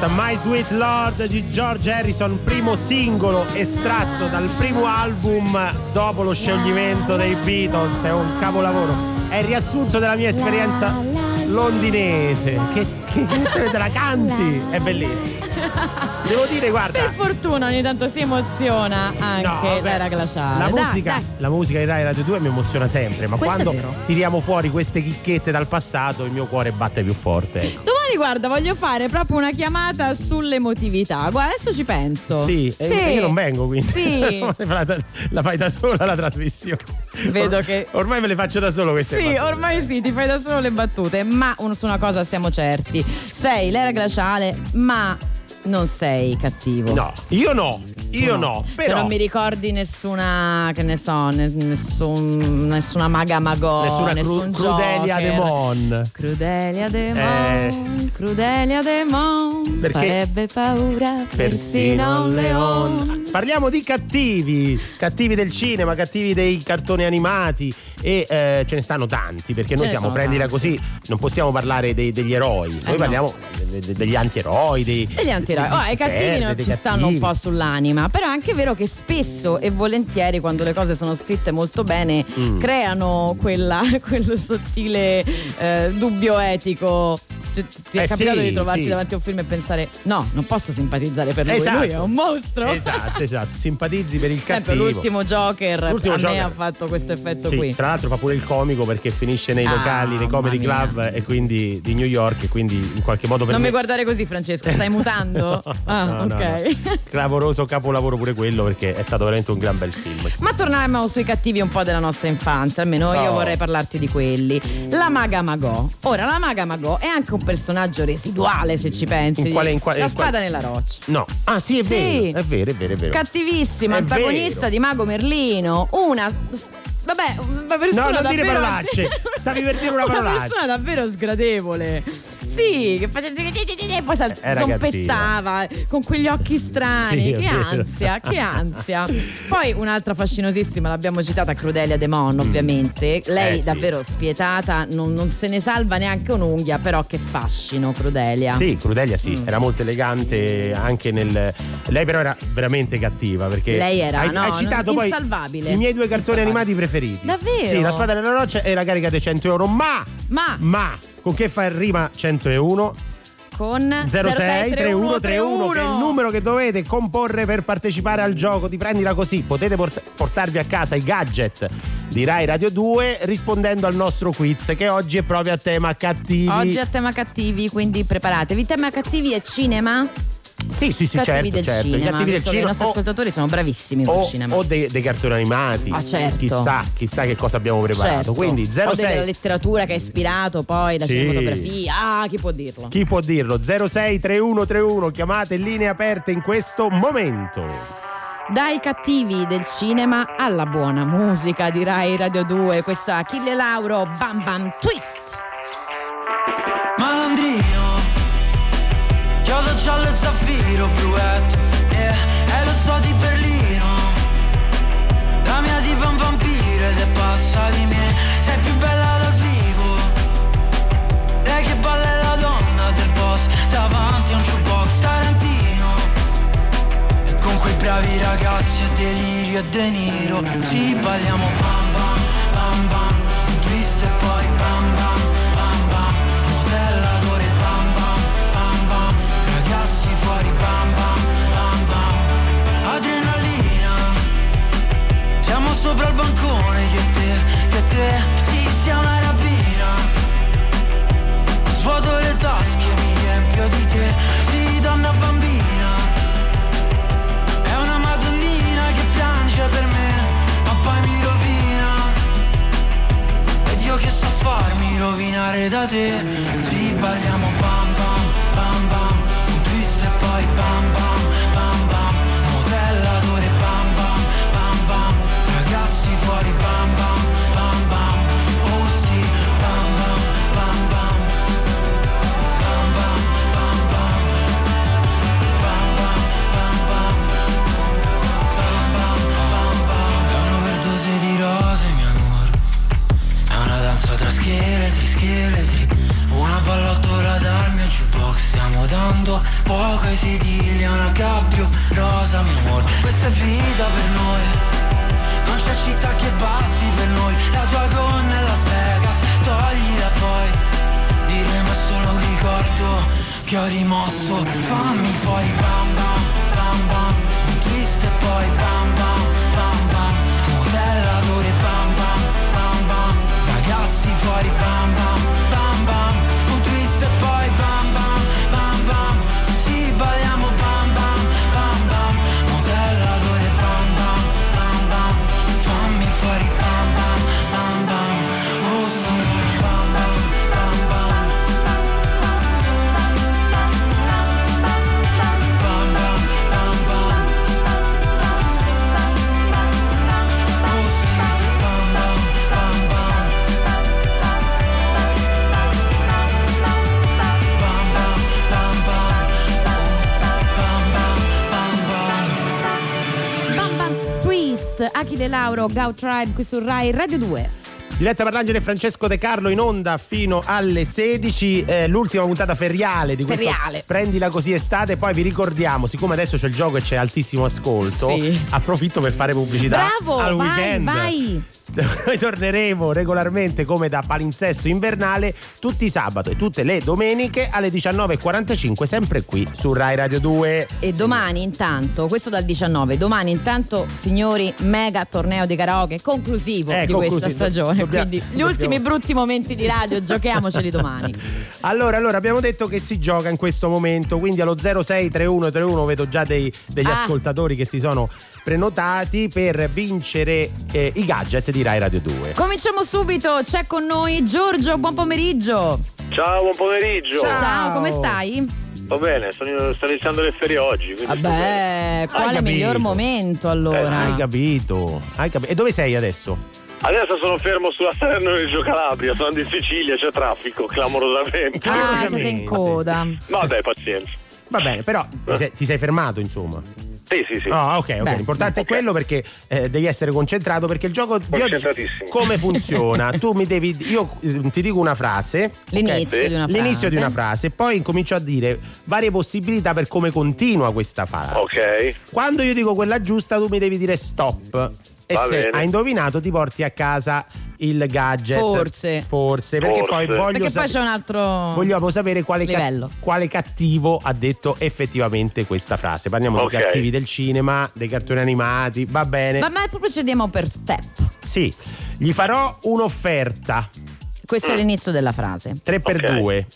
Questa My Sweet Lord di George Harrison, primo singolo estratto dal primo album dopo lo scioglimento dei Beatles, è un capolavoro. È il riassunto della mia esperienza londinese. Che, che, che te la canti? È bellissimo. Devo dire, guarda. Per fortuna ogni tanto si emoziona anche No, vabbè. glaciale. La Dai, musica, dai. la musica di Rai Radio 2 mi emoziona sempre, ma Questo quando tiriamo fuori queste chicchette dal passato il mio cuore batte più forte. Ecco. Domani, guarda, voglio fare proprio una chiamata sull'emotività. Guarda, adesso ci penso. Sì, e io non vengo quindi. Sì. la, la fai da sola la trasmissione. Vedo Or- che- Ormai me le faccio da solo queste Sì, battute. ormai sì, ti fai da solo le battute, ma un- su una cosa siamo certi. Sei l'era glaciale, ma non sei cattivo. No, io no, io no, Se però non mi ricordi nessuna, che ne so, ne- nessun, nessuna maga magò, nessuna cru- nessun Crudelia Joker. De Mon. Crudelia De Eh. Crudelia De Mon, Perché- farebbe paura persino un leone. Parliamo di cattivi, cattivi del cinema, cattivi dei cartoni animati e eh, ce ne stanno tanti perché Ce noi siamo, prendila tanti. così, non possiamo parlare dei- degli eroi, noi no. parliamo de- de- degli antieroi, dei, Degli antieroi, dei- oh, i cattivi eh, non dei ci stanno un cattivi. po' sull'anima, però è anche vero che spesso e volentieri quando le cose sono scritte molto bene Mm. creano quella, quel sottile eh, dubbio etico. Cioè, ti è Eh capitato sì, di trovarti sì. davanti a un film e pensare no, non posso simpatizzare per lui, Esatto. lui è un mostro. Esatto, esatto, simpatizzi per il Sempre cattivo. l'ultimo Joker L'ultimo a me Joker. ha fatto questo effetto Sì, qui. tra l'altro fa pure il comico perché finisce nei Ah, locali, nei comedy club e quindi di New York e quindi in qualche modo per Non me mi guardare così Francesco, stai mutando? ah, No, no, ok. no. Clamoroso capolavoro pure quello perché è stato veramente un gran bel film. Ma torniamo sui cattivi un po' della nostra infanzia, almeno io Oh. vorrei parlarti di quelli. La maga Magò. Ora, la maga Magò è anche un personaggio residuale, se ci pensi. In quale- in quale- la in quale- spada nella roccia. No. Ah, sì, è Sì. vero. È vero, è vero, è vero. Cattivissimo, È antagonista vero. di Mago Merlino. Una. Vabbè, una persona No, non dire parolacce. Stavi per dire una Una parolaccia. persona davvero sgradevole. Sì, che faceva e poi sal- Era zompettava con quegli occhi strani. Sì, che ansia, che ansia. Poi un'altra fascinosissima, l'abbiamo citata, Crudelia De Mon, ovviamente. Lei Eh, sì. davvero spietata, non, non se ne salva neanche un'unghia, però che fascino, Crudelia. Sì, Crudelia sì, Mm. era molto elegante anche nel... Lei però era veramente cattiva perché... Lei era, hai, no, hai citato non- poi insalvabile. i miei due cartoni animati preferiti. Davvero? Sì, La spada nella roccia e la carica dei 100 euro, ma... Ma Ma con che fa rima 101? con 06 3131 che è il numero che dovete comporre per partecipare al gioco di prendila così potete port- portarvi a casa i gadget di Rai Radio 2 rispondendo al nostro quiz che oggi è proprio a tema cattivi Oggi è tema cattivi, quindi preparatevi. Tema cattivi è cinema? Sì sì sì cattivi certo del certo cinema. gli attivi del che I cinema nostri o, ascoltatori sono bravissimi o- cinema. o dei, dei cartoni animati Ah, certo. chissà chissà che cosa abbiamo preparato Certo. quindi O della 06 letteratura che ha ispirato poi la Sì. cinematografia. Ah, chi può dirlo? chi può dirlo 06 3131 chiamate linee aperte in questo momento Dai cattivi del cinema alla buona musica di Rai Radio 2. Questa Achille Lauro Bam Bam Twist. Delirio e De Niro Ci balliamo bam da te. Ci balliamo ricordo Poco ai sedili, una gabbio rosa mio amore Questa è vita per noi Non c'è città che basti per noi. La tua gonna è Las Vegas Toglila poi. Diremo solo un ricordo Che ho rimosso. Fammi fuori bam bam bam bam Un twist e poi bam Achille Lauro, Gau Tribe qui su Rai Radio 2. Diretta per l'Angelo e Francesco De Carlo in onda fino alle 16, eh, l'ultima puntata feriale di questo Feriale. Prendila così estate, poi vi ricordiamo, siccome adesso c'è il gioco e c'è altissimo ascolto, Sì. approfitto per fare pubblicità Bravo, al vai, weekend. vai. Noi torneremo regolarmente come da palinsesto invernale tutti i sabato e tutte le domeniche alle 19.45 sempre qui su Rai Radio 2. E domani intanto, questo dal 19, domani intanto signori mega torneo di karaoke conclusivo Eh, di conclusivo. questa stagione, Dobbiamo- quindi gli dobbiamo- ultimi brutti momenti di radio giochiamoceli domani. Allora, allora, abbiamo detto che si gioca in questo momento, quindi allo 063131 vedo già dei- degli Ah. ascoltatori che si sono prenotati per vincere eh, i gadget di Rai Radio 2. Cominciamo subito, c'è con noi Giorgio, buon pomeriggio. Ciao, buon pomeriggio. Ciao, come stai? Va bene, sto, sto iniziando le ferie oggi. Vabbè, quale capito. miglior momento allora? Hai capito? Hai capi- E dove sei adesso? Adesso sono fermo sulla Salerno-Reggio Calabria, sono in Sicilia, c'è traffico clamorosamente. ah, siete in coda. Ma dai, pazienza. Va bene, però ti sei, ti sei fermato, insomma. Sì, sì, sì. Ah, ok, ok. Beh. L'importante è quello perché eh, devi essere concentrato perché il gioco di oggi Concentratissimo. come funziona? tu mi devi io eh, ti dico una frase, L'inizio ok? di una frase. L'inizio di una frase e poi incomincio a dire varie possibilità per come continua questa frase. Ok. Quando io dico quella giusta tu mi devi dire stop. E Va se bene. hai indovinato ti porti a casa il gadget. Forse. Forse, perché Forse. poi voglio Perché poi sapere- c'è un altro Vogliamo sapere quale, ca- livello. quale cattivo ha detto effettivamente questa frase. Parliamo Ok. di cattivi del cinema, dei cartoni animati, va bene. Ma, ma procediamo per step. Sì, gli farò un'offerta. Questo è l'inizio della frase. 3 per Ok. 2.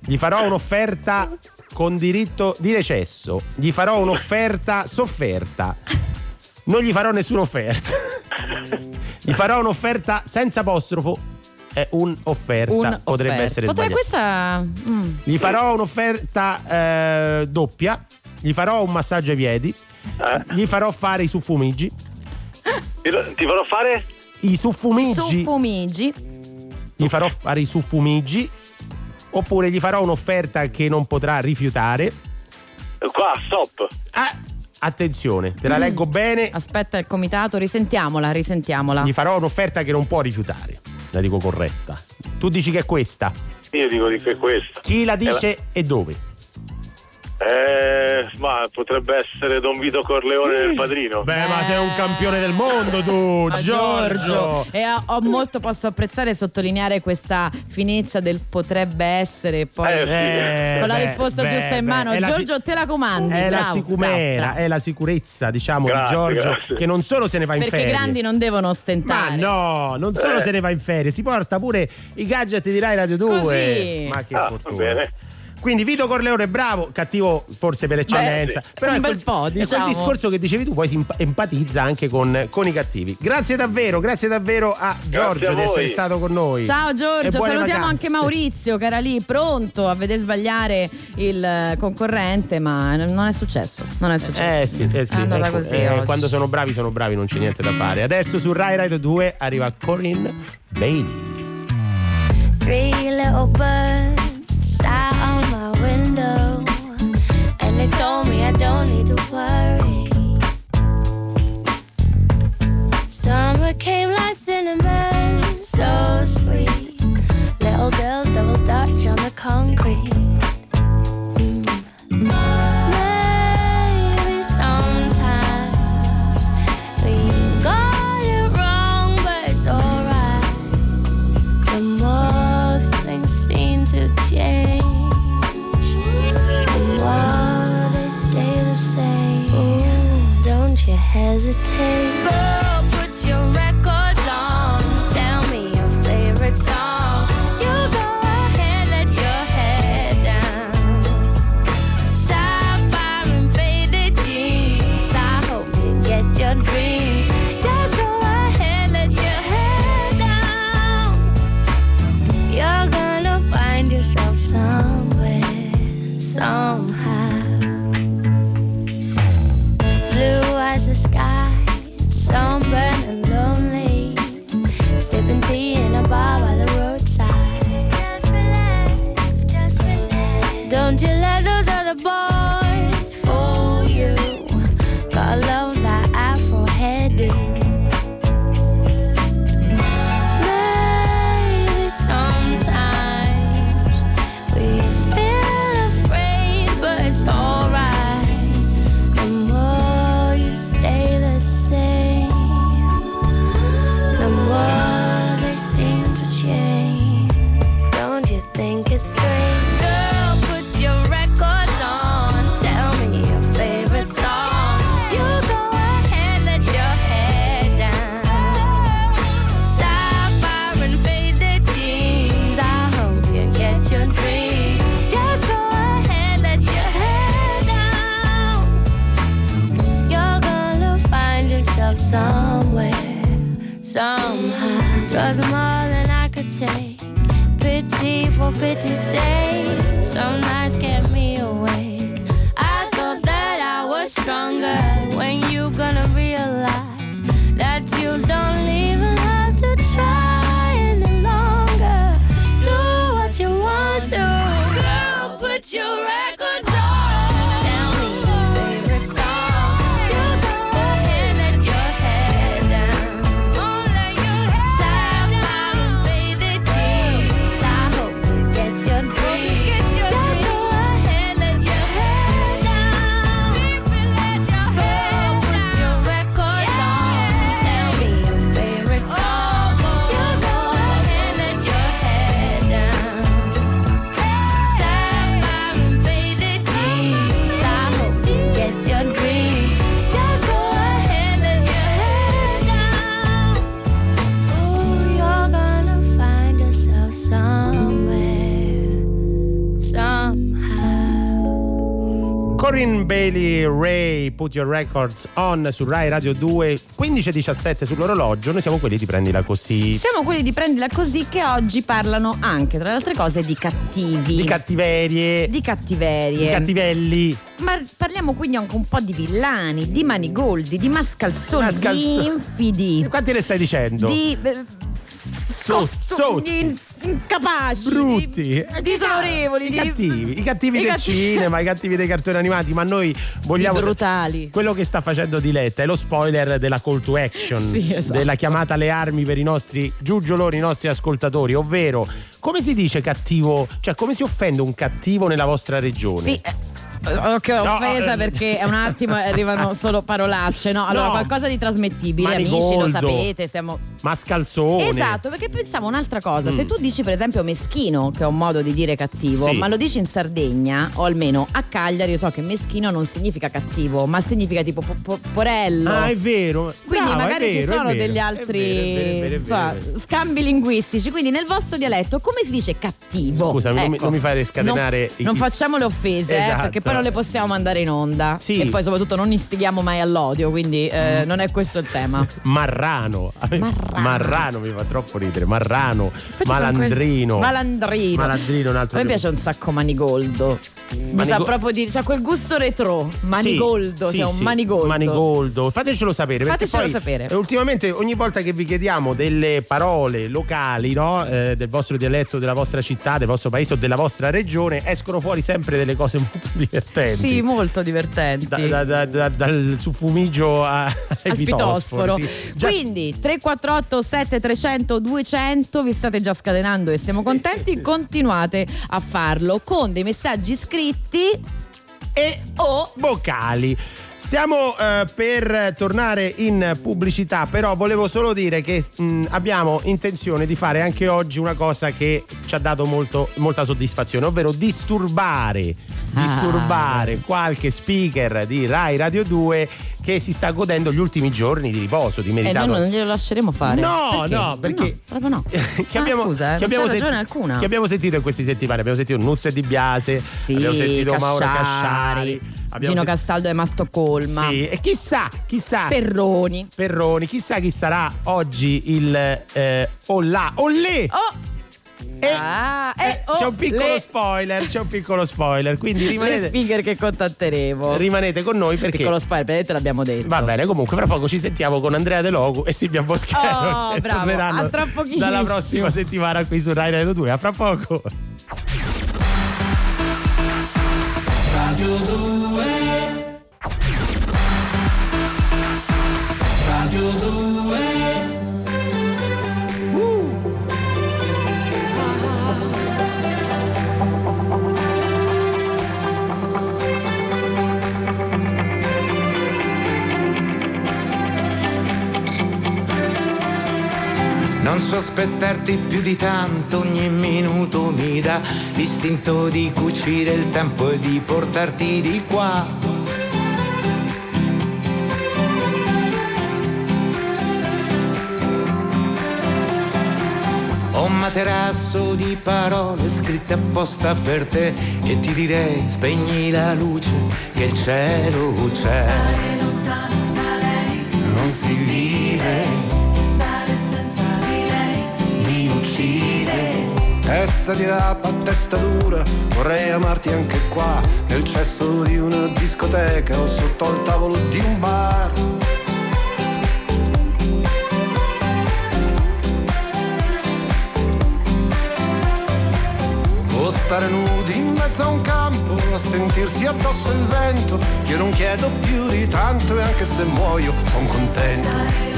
Gli farò un'offerta con diritto di recesso. Gli farò un'offerta sofferta. Non gli farò nessuna offerta. gli farò un'offerta senza apostrofo. È un'offerta. Un Potrebbe offerta. essere Potrebbe questa mm. Gli farò un'offerta eh, doppia. Gli farò un massaggio ai piedi. Eh, Gli farò fare i suffumigi. ti, farò fare? I suffumigi. Suffumigi. gli farò fare i suffumigi. Oppure gli farò un'offerta che non potrà rifiutare. Qua, stop. Ah, attenzione, te la Mm. leggo bene. Aspetta il comitato, risentiamola, risentiamola. Gli farò un'offerta che non può rifiutare. La dico corretta. Tu dici che è questa. Io dico di che è questa. Chi la dice e dove? Eh, ma potrebbe essere Don Vito Corleone del padrino. Beh, ma sei un campione del mondo tu, Giorgio. E ho, ho molto posso apprezzare e sottolineare questa finezza del potrebbe essere poi Eh, con la beh, risposta beh, giusta in mano. la si- Giorgio, te la comandi. È la bravo, sicumera, bravo, è la sicurezza, diciamo, Grazie, di Giorgio, grazie. che non solo se ne va in Perché i ferie. grandi non devono Ma ostentare. no, non solo Eh. se ne va in ferie, si porta pure i gadget di Rai Radio 2. Così. Ma che Ah, va fortuna. bene. Quindi Vito Corleone bravo, cattivo forse per eccellenza. sì. Però Un è bel quel, po', è quel diciamo. discorso che dicevi tu, poi si emp- empatizza anche con, con i cattivi. Grazie davvero, grazie davvero a Giorgio a di essere stato con noi. Ciao Giorgio, salutiamo vacanze. anche Maurizio che era lì pronto a vedere sbagliare il eh, concorrente, ma non è successo. Non è successo. Eh sì, eh sì. È andata ecco, così eh, oggi. quando sono bravi, sono bravi, non c'è niente da fare. Adesso su Rai Radio 2 arriva Corinne Bailey. Three little birds I don't need to worry. Summer came like cinnamon, so sweet. Little girls double dutch on the concrete. hesitate. Put Your Records On su Rai Radio 2, 15.17 sull'orologio. Noi siamo quelli di prendila così. Siamo quelli di prendila così che oggi parlano anche, tra le altre cose, di cattivi. Di cattiverie. Di cattiverie. Di cattivelli. Ma parliamo quindi anche un po' di villani, di manigoldi, di mascalzoni, Mascalzo- di infidi. Quanti ne stai dicendo? Di eh, sozzi. Incapaci, Brutti. di disonorevoli, I di- cattivi, i cattivi i del cattivi- cinema, i cattivi dei cartoni animati, ma noi vogliamo. Di brutali. Quello che sta facendo Diletta è lo spoiler della call to action, Sì, esatto. della chiamata alle armi per i nostri giugioloni, i nostri ascoltatori, ovvero come si dice cattivo, cioè come si offende un cattivo nella vostra regione? Sì, eh, Ok, offesa eh. perché è un attimo arrivano solo parolacce. No, allora No. qualcosa di trasmettibile, amici, lo Manigoldo. sapete, siamo Mascalzone. Esatto, perché pensavo un'altra cosa. Mm. Se tu dici, per esempio, meschino, che è un modo di dire cattivo, Sì. ma lo dici in Sardegna, o almeno a Cagliari, io so che meschino non significa cattivo, ma significa tipo po- po- porello. Ah, è vero. Quindi Brava, magari ci vero, è sono degli altri vero, è vero, è vero, è insomma, vero. scambi linguistici. Quindi nel vostro dialetto come si dice cattivo? Scusami, non mi- Ecco. non mi fai scatenare Non, i- non facciamo le offese, eh, Esatto. perché poi non le possiamo mandare in onda. Sì. E poi soprattutto non istighiamo mai all'odio, quindi eh, non è questo il tema. Marrano. Marrano. mi fa troppo ridere. Marrano. Poi Malandrino. quel- Malandrino. Malandrino, un altro A me piace un sacco Manigoldo. Mi Manigo- sa proprio dire, c'ha quel gusto retro. Manigoldo, Sì, cioè sì, un manigoldo. Manigoldo. Fatecelo sapere. Fatecelo poi, sapere. eh, Ultimamente, ogni volta che vi chiediamo delle parole locali, no? Eh, del vostro dialetto, della vostra città, del vostro paese o della vostra regione, escono fuori sempre delle cose molto divertenti. Sì, molto divertenti. Da- da- da- da- dal suffumigio a- ai pitosforo. sì. Già- Quindi 348 7300 200 vi state già scatenando e siamo contenti, continuate a farlo con dei messaggi scritti e o vocali. Stiamo eh, per tornare in pubblicità, però volevo solo dire che mh, abbiamo intenzione di fare anche oggi una cosa che ci ha dato molto- molta soddisfazione, ovvero disturbare, Ah. disturbare qualche speaker di Rai Radio 2 che si sta godendo gli ultimi giorni di riposo, di e noi meritato. non glielo lasceremo fare. No, Perché? no, perché- No, proprio no. che Ah, abbiamo, scusa, eh, che non abbiamo c'è ragione senti- alcuna. che abbiamo sentito in queste settimane. Abbiamo sentito Nuzze di Biase, Sì, abbiamo sentito Mauro Casciari, Casciari, abbiamo Gino Castaldo e Mastoccolma. Sì, e chissà, chissà. Perroni. Perroni, chissà chi sarà oggi il eh, Olla. Ollè! Oh! Ah, eh, oh, c'è un piccolo le- spoiler, c'è un piccolo spoiler, quindi Le rimanete, speaker che contatteremo. rimanete con noi perché Piccolo spoiler, praticamente l'abbiamo detto. Va bene, comunque fra poco ci sentiamo con Andrea De Logu e Silvia Boschero Oh, che bravo, a tra pochissimo. dalla prossima settimana qui su Rai Radio 2. A fra poco. Radio 2 Radio 2 Non sospettarti più di tanto, ogni minuto mi dà l'istinto di cucire il tempo e di portarti di qua. Ho un materasso di parole scritte apposta per te e ti direi spegni la luce che il cielo c'è. Non si vive Stare senza di lei mi uccide. Testa di rapa, testa dura, vorrei amarti anche qua, nel cesso di una discoteca o sotto al tavolo di un bar. O stare nudi in mezzo a un campo, a sentirsi addosso il vento. Io non chiedo più di tanto e anche se muoio sono contento.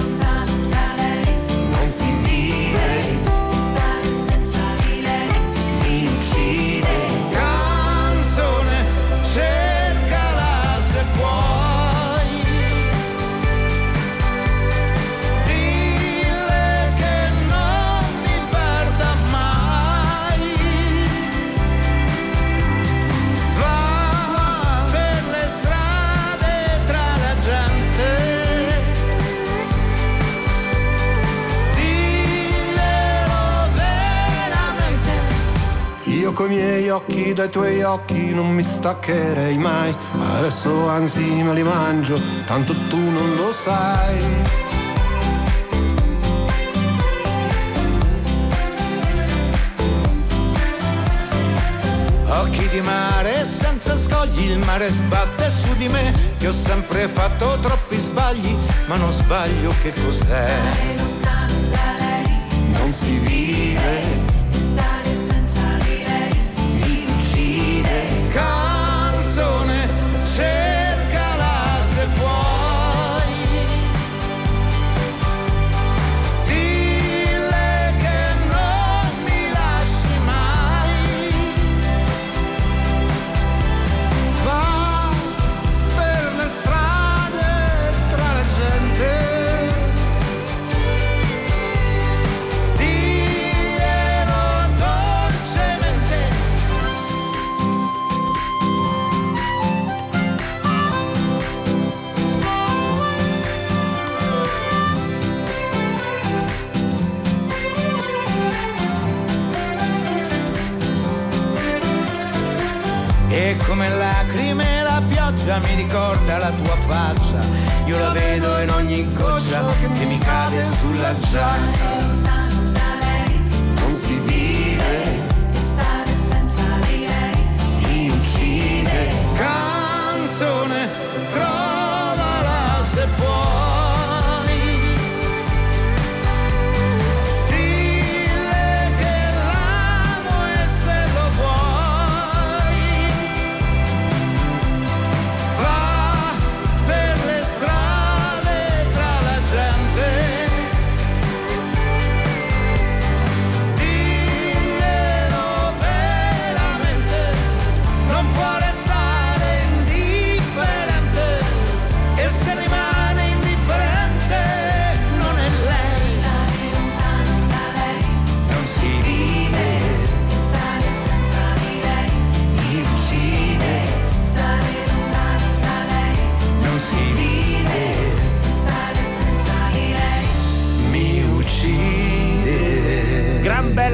Occhi dai tuoi occhi non mi staccherei mai, ma adesso anzi me li mangio, tanto tu non lo sai. Occhi di mare senza scogli, il mare sbatte su di me, che ho sempre fatto troppi sbagli, ma non sbaglio che cos'è. Pioggia mi ricorda la tua faccia. Io la vedo in ogni goccia che mi cade sulla giacca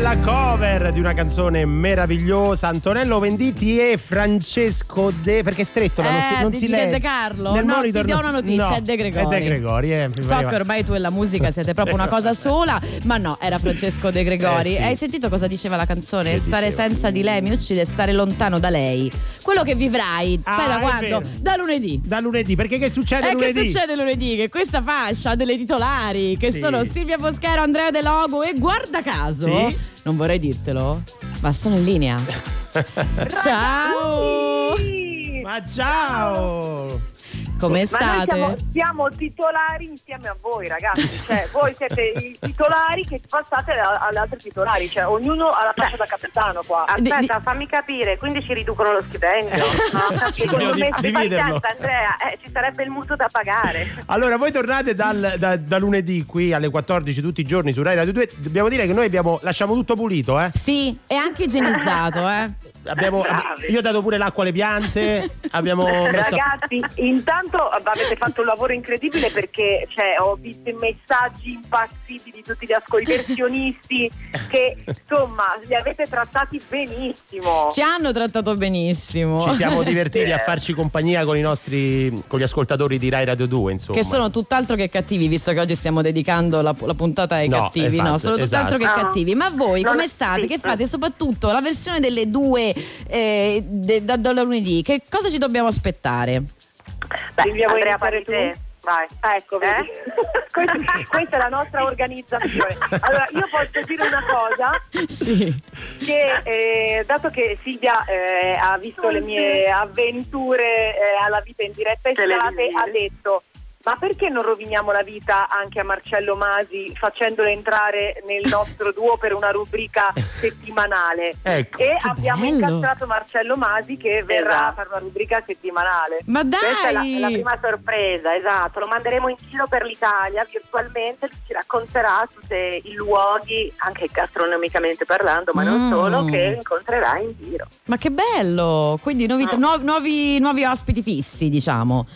Bella cover di una canzone meravigliosa. Antonello Venditti e Francesco De. Perché è stretto, non si, Eh, non si che legge. De Carlo? Nel No, monitor ti do una notizia, No, è De Gregori. È De Gregori, eh, So che ormai tu e la musica siete proprio una cosa sola, ma no, era Francesco De Gregori. Eh, sì. Hai sentito cosa diceva la canzone? Che stare diceva? senza di lei mi uccide, stare lontano da lei. Quello che vivrai, Ah, sai da è quando? vero. Da lunedì. Da lunedì, perché che succede E che lunedì? succede lunedì? Che questa fascia delle titolari che Sì. sono Silvia Boschero, Andrea De Logo e guarda caso, Sì. Non vorrei dirtelo, ma sono in linea. Ciao! Ma ciao! Come Ma noi state? siamo, siamo titolari insieme a voi ragazzi, cioè voi siete i titolari che passate alle altre titolari, cioè ognuno ha la fascia da capitano qua. Aspetta, fammi capire, quindi ci riducono lo stipendio. No, Ci dobbiamo di- dividerlo. testa, Andrea, eh, ci sarebbe il mutuo da pagare. Allora, voi tornate dal- da, da lunedì qui alle 14 tutti i giorni su Rai Radio 2. Dobbiamo dire che noi abbiamo, lasciamo tutto pulito, eh? Sì, è anche igienizzato, eh. Abbiamo, io ho dato pure l'acqua alle piante, abbiamo messo... Ragazzi, intanto avete fatto un lavoro incredibile perché cioè, ho visto i messaggi impazziti di tutti gli ascoltazionisti che insomma li avete trattati benissimo. Ci hanno trattato benissimo. Ci siamo divertiti a farci compagnia con i nostri con gli ascoltatori di Rai Radio 2, insomma. Che sono tutt'altro che cattivi, visto che oggi stiamo dedicando la, la puntata ai No, cattivi, no? infatti, Sono tutt'altro esatto. che No. cattivi. Ma voi come state? sì. Che fate? Soprattutto la versione delle due eh, de- da, da lunedì. Che cosa ci dobbiamo aspettare? Beh, Silvia, vuoi Andrea, parli tu? Vai. Ecco, vedi. questa, questa è la nostra organizzazione. Allora, io posso dire una cosa, Sì. che eh, dato che Silvia eh, ha visto le mie avventure eh, alla vita in diretta estate, ha detto ma perché non roviniamo la vita anche a Marcello Masi facendolo entrare nel nostro duo per una rubrica settimanale? Ecco, e abbiamo bello. incastrato Marcello Masi che verrà a Esatto. fare una rubrica settimanale. Ma Questa è la, dai! è la prima sorpresa, esatto. Lo manderemo in giro per l'Italia virtualmente, ci racconterà tutti i luoghi, anche gastronomicamente parlando, ma non Mm. solo, che incontrerà in giro. Ma che bello! Quindi nuovi, nuovi, nuovi, nuovi ospiti fissi, diciamo.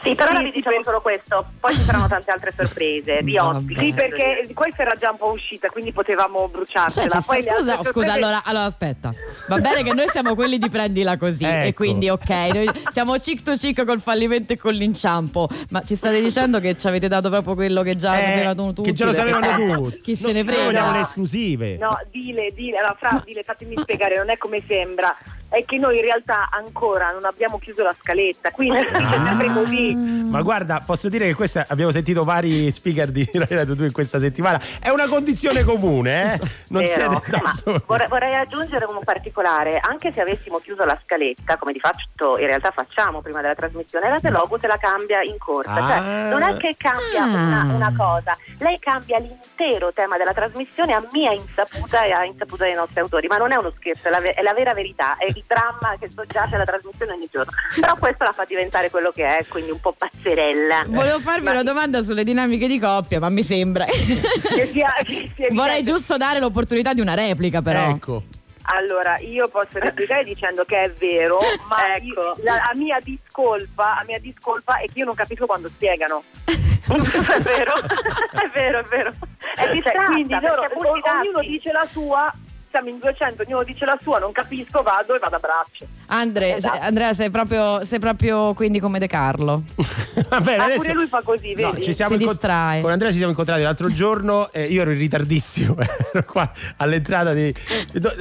Sì, per ora Sì, vi diciamo per- solo questo, poi ci saranno tante altre sorprese di ospiti. Sì, perché questa era già un po' uscita, quindi potevamo bruciarcela. Cioè, Poi scusa, scusa, sorprese- allora, allora aspetta. Va bene che noi siamo quelli di prendila così e Ecco. quindi ok, noi siamo cic to cic col fallimento e con l'inciampo, ma ci state dicendo che ci avete dato proprio quello che già Eh, sapevano tutti? che già lo sapevano tutti. Chi se No, ne Noi vogliamo frega? le esclusive. No, dile, dile, allora, Fra, dile, fatemi spiegare, non è come sembra, è che noi in realtà ancora non abbiamo chiuso la scaletta, quindi è sempre così. Ma guarda, posso dire che questa abbiamo sentito vari speaker di Rai Radio 2 in questa settimana. È una condizione comune, eh? Non Vero. siete da soli. vorrei, vorrei aggiungere un particolare, anche se avessimo chiuso la scaletta, come di fatto in realtà facciamo prima della trasmissione, la Telogo se la cambia in corsa. Ah. Cioè, non è che cambia Ah. una, una cosa, lei cambia l'intero tema della trasmissione a mia insaputa e a insaputa dei nostri autori, ma non è uno scherzo, è la, è la vera verità, è il dramma che soggiace alla trasmissione ogni giorno. Però questo la fa diventare quello che è, quindi un po' pazzerella. Volevo farvi Ma- una domanda sulle dinamiche di coppia, ma mi sembra. Che sia- che sia Vorrei evidente. giusto dare l'opportunità di una replica, però. Ecco. Allora, io posso replicare dicendo che è vero, ma Ecco. io- la, la mia discolpa, la mia discolpa è che io non capisco quando spiegano. è vero, è vero, è vero. È Cioè, distratta, quindi loro, ognuno dice la sua, siamo in 200, ognuno dice la sua, non capisco, vado e vado a braccio. Andre, Esatto. se- Andrea, sei proprio, sei proprio quindi come De Carlo. Va bene, Ah, adesso pure lui fa così, No, vedi? ci siamo Si incont- distrae. Con Andrea ci siamo incontrati l'altro giorno. eh, io ero in ritardissimo. ero qua all'entrata di.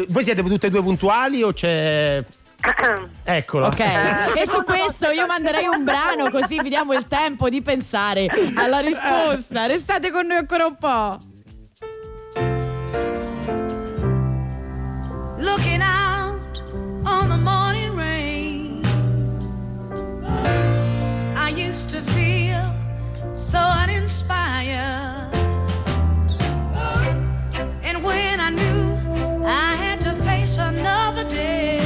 Voi siete tutte e due puntuali o c'è. Eccolo. Ok, e su questo io manderei un brano così vi diamo il tempo di pensare alla risposta. Restate con noi ancora un po'. Looking out on the morning rain. I used to feel so uninspired. And when I knew I had to face another day,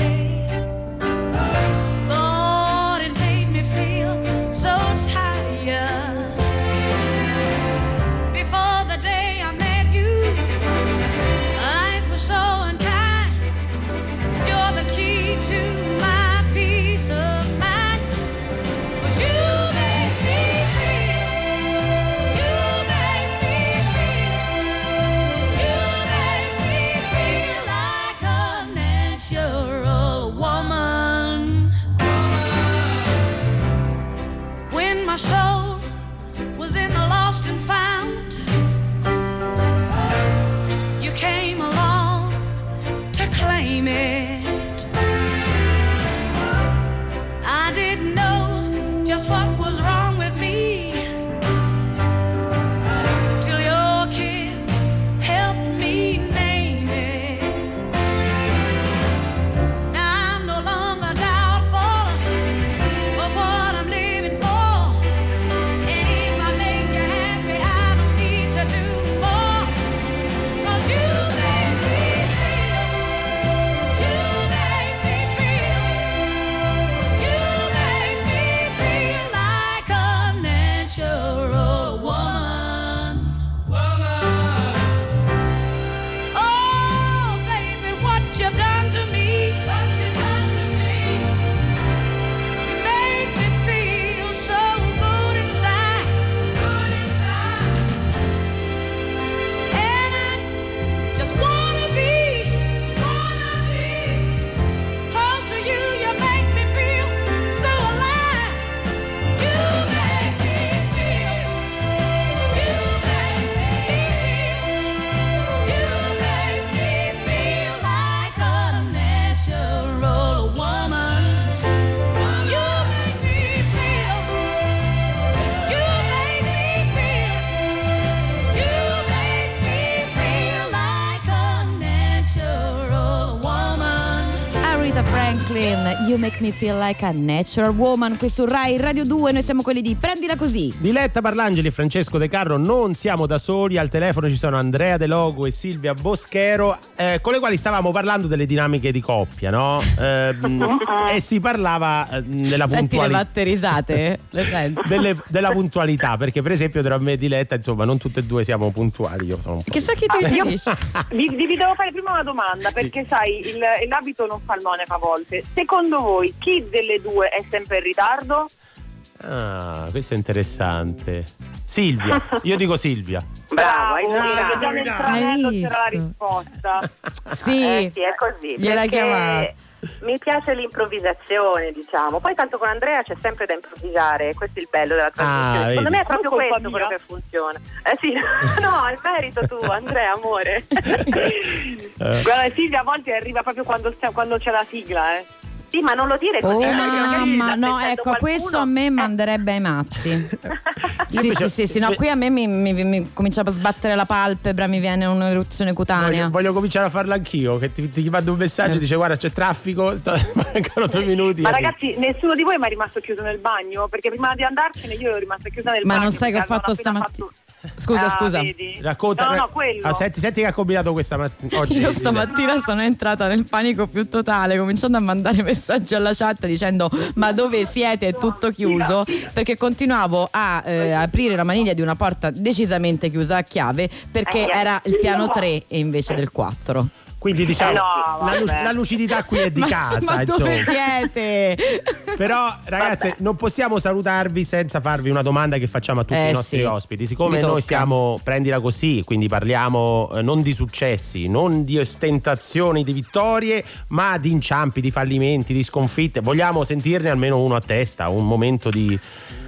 Franklin, You Make Me Feel Like a Natural Woman, qui su Rai Radio 2, noi siamo quelli di Prendila Così. Diletta Parlangeli e Francesco De Carlo non siamo da soli, al telefono ci sono Andrea De Logo e Silvia Boschero eh, con le quali stavamo parlando delle dinamiche di coppia, no? Eh, e si parlava eh, della Senti le puntualità. batte risate? Le senti? Delle- della puntualità, perché per esempio tra me e Diletta, insomma, non tutte e due siamo puntuali. Io sono un po'. Chissà chi ti Ah, io- finisce. Vi devo fare prima una domanda, Sì. perché sai, il- l'abito non fa il monaco a volte. Secondo voi chi delle due è sempre in ritardo? Ah, questo è interessante. Silvia, io dico Silvia. Bravo, hai Ah, già nel tranello Hai c'era la risposta. Sì, Eh, sì, è così. gliel'hai perché chiamata. Mi piace l'improvvisazione, diciamo. Poi tanto con Andrea c'è sempre da improvvisare, questo è il bello della trasmissione. Ah, Secondo me è proprio questo mia. quello che funziona. Eh sì, no, il merito tu, Andrea, amore. Eh. Guarda, Silvia a volte arriva proprio quando, quando c'è la sigla, eh. Sì, ma non lo dire così. Oh mamma, no, ecco, qualcuno. questo a me manderebbe ai matti. Sì, sì, sì, sì, no, qui a me mi, mi, mi comincia a sbattere la palpebra, mi viene un'eruzione cutanea. Voglio, voglio cominciare a farlo anch'io. Che ti, ti mando un messaggio e dice: Guarda, c'è traffico, sta- mancano due minuti. Ma arrivo." ragazzi, nessuno di voi è mai rimasto chiuso nel bagno? Perché prima di andarsene io ero rimasta chiusa nel Ma bagno. non sai che ho fatto stamattina. fatto- Scusa, Ah, scusa. vedi? Racconta. No, no, quello. Ah, senti, senti che ha combinato questa mattina. Oggi. Io stamattina sono entrata nel panico più totale, cominciando a mandare messaggi alla chat dicendo ma dove siete? È tutto chiuso? Perché continuavo a eh, aprire la maniglia di una porta decisamente chiusa a chiave perché era il piano 3 e invece del 4. Quindi diciamo Eh no, la, vabbè. la lucidità qui è di ma, casa. ma dove siete? Però, ragazze, non possiamo salutarvi senza farvi una domanda che facciamo a tutti Eh, i nostri sì. ospiti. Siccome Mi noi tocca. siamo, prendila così, quindi parliamo eh, non di successi, non di ostentazioni, di vittorie, ma di inciampi, di fallimenti, di sconfitte. Vogliamo sentirne almeno uno a testa, un momento di.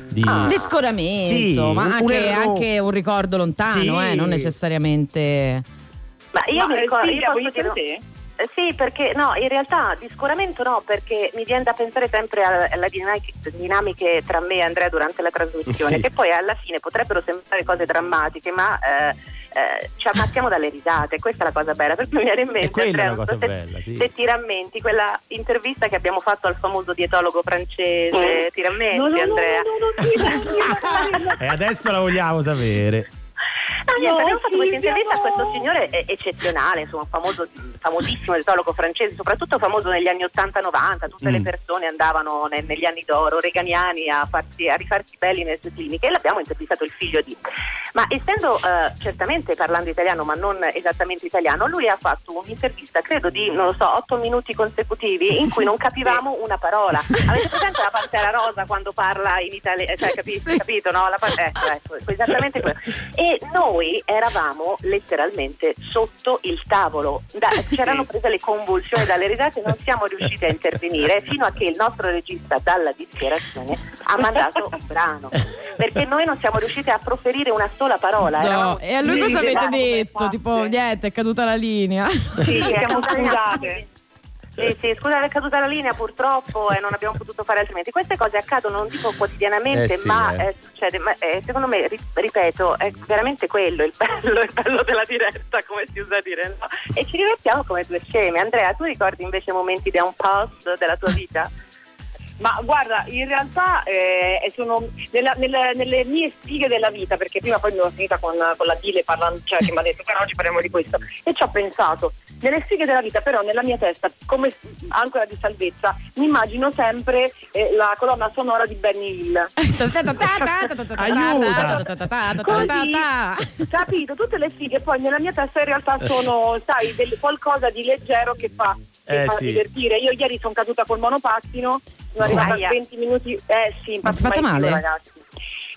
di- Di scoramento, Sì, ma un- un anche, errore. anche un ricordo lontano, Sì. eh, non necessariamente. Ma io Ma, mi eh, ricordo, Silvia, io vuoi posso dire- dire Eh, Sì, perché no, in realtà di scoramento no, perché mi viene da pensare sempre alle dinamiche, dinamiche tra me e Andrea durante la trasmissione, Sì. che poi alla fine potrebbero sembrare cose drammatiche, ma eh, eh, ci ammazziamo dalle risate, questa è la cosa bella. Per cui mi viene in mente, Andrea, se, bella, sì. se ti rammenti quella intervista che abbiamo fatto al famoso dietologo francese, ti rammenti No, no, no, Andrea? no, no, no, Silvia, Silvia. E adesso la vogliamo sapere. Ah, No, abbiamo fatto questa intervista a no. questo signore eh, eccezionale, insomma, famoso, famosissimo etologo francese, soprattutto famoso negli anni 80-90, tutte le Mm. persone andavano ne- negli anni d'oro, reganiani, a, farsi, a rifarsi belli nelle sue cliniche e l'abbiamo intervistato il figlio di. Ma essendo eh, certamente parlando italiano, ma non esattamente italiano, lui ha fatto un'intervista, credo di, non lo so, 8 minuti consecutivi in cui non capivamo una parola. Avete presente la Pantera Rosa quando parla in italiano? Cioè, capi- Sì. capito, no? La pa- ecco, ecco, esattamente quello. E noi eravamo letteralmente sotto il tavolo, Da- c'erano prese le convulsioni dalle risate non siamo riusciti a intervenire fino a che il nostro regista dalla dichiarazione ha mandato un brano. Perché noi non siamo riusciti a proferire una sola parola. No, e a lui cosa avete detto? Tipo, niente, è caduta la linea. Sì, siamo scusate. Sì, sì, scusa è caduta la linea purtroppo e non abbiamo potuto fare altrimenti. Queste cose accadono, non dico quotidianamente, Eh sì, ma eh. eh, succede. Ma, eh, secondo me, ri- ripeto, è veramente quello il bello, il bello della diretta, come si usa dire. no? E ci divertiamo come due scemi. Andrea, tu ricordi invece momenti di un pause della tua vita? Ma guarda, in realtà eh, sono nella- nella- nelle mie sfighe della vita, perché prima poi mi sono finita con, con la Dile parlando, cioè che mi ha detto però oggi parliamo di questo. E ci ho pensato, nelle sfighe della vita, però nella mia testa, come ancora di salvezza, mi immagino sempre eh, la colonna sonora di Benny Hill. Così, capito, tutte le sfighe poi nella mia testa in realtà sono, sai, del- qualcosa di leggero che fa, che Eh, fa sì. divertire. Io ieri sono caduta col monopattino, sono Sì. arrivata a 20 minuti, eh sì, Ma ti fatta male? ragazzi.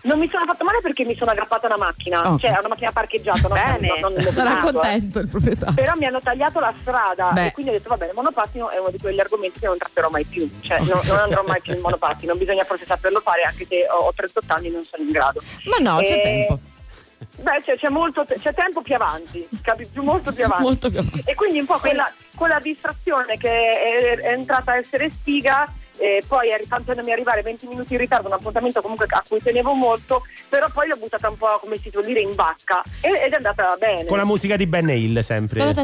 Non mi sono fatto male perché mi sono aggrappata a una macchina, Ok. cioè a una macchina parcheggiata? Bene. non- non Sarà movimento, eh. contento il proprietario. Però mi hanno tagliato la strada Beh. e quindi ho detto va bene, il monopattino è uno di quegli argomenti che non tratterò mai più, cioè non, non andrò mai più in monopattino, bisogna forse saperlo fare anche se ho ho 38 anni e non sono in grado. Ma no, c'è Eh, tempo. Beh, c'è, c'è molto c'è tempo più avanti, capi? Più, molto più avanti. Molto più avanti. E quindi un po' quella, quella distrazione che è, è entrata a essere sfiga eh, poi facendomi arrivare 20 minuti in ritardo, un appuntamento comunque a cui tenevo molto, però poi l'ho buttata un po' come si suol dire in vacca e- ed è andata bene. Con la musica di Ben Hill sempre.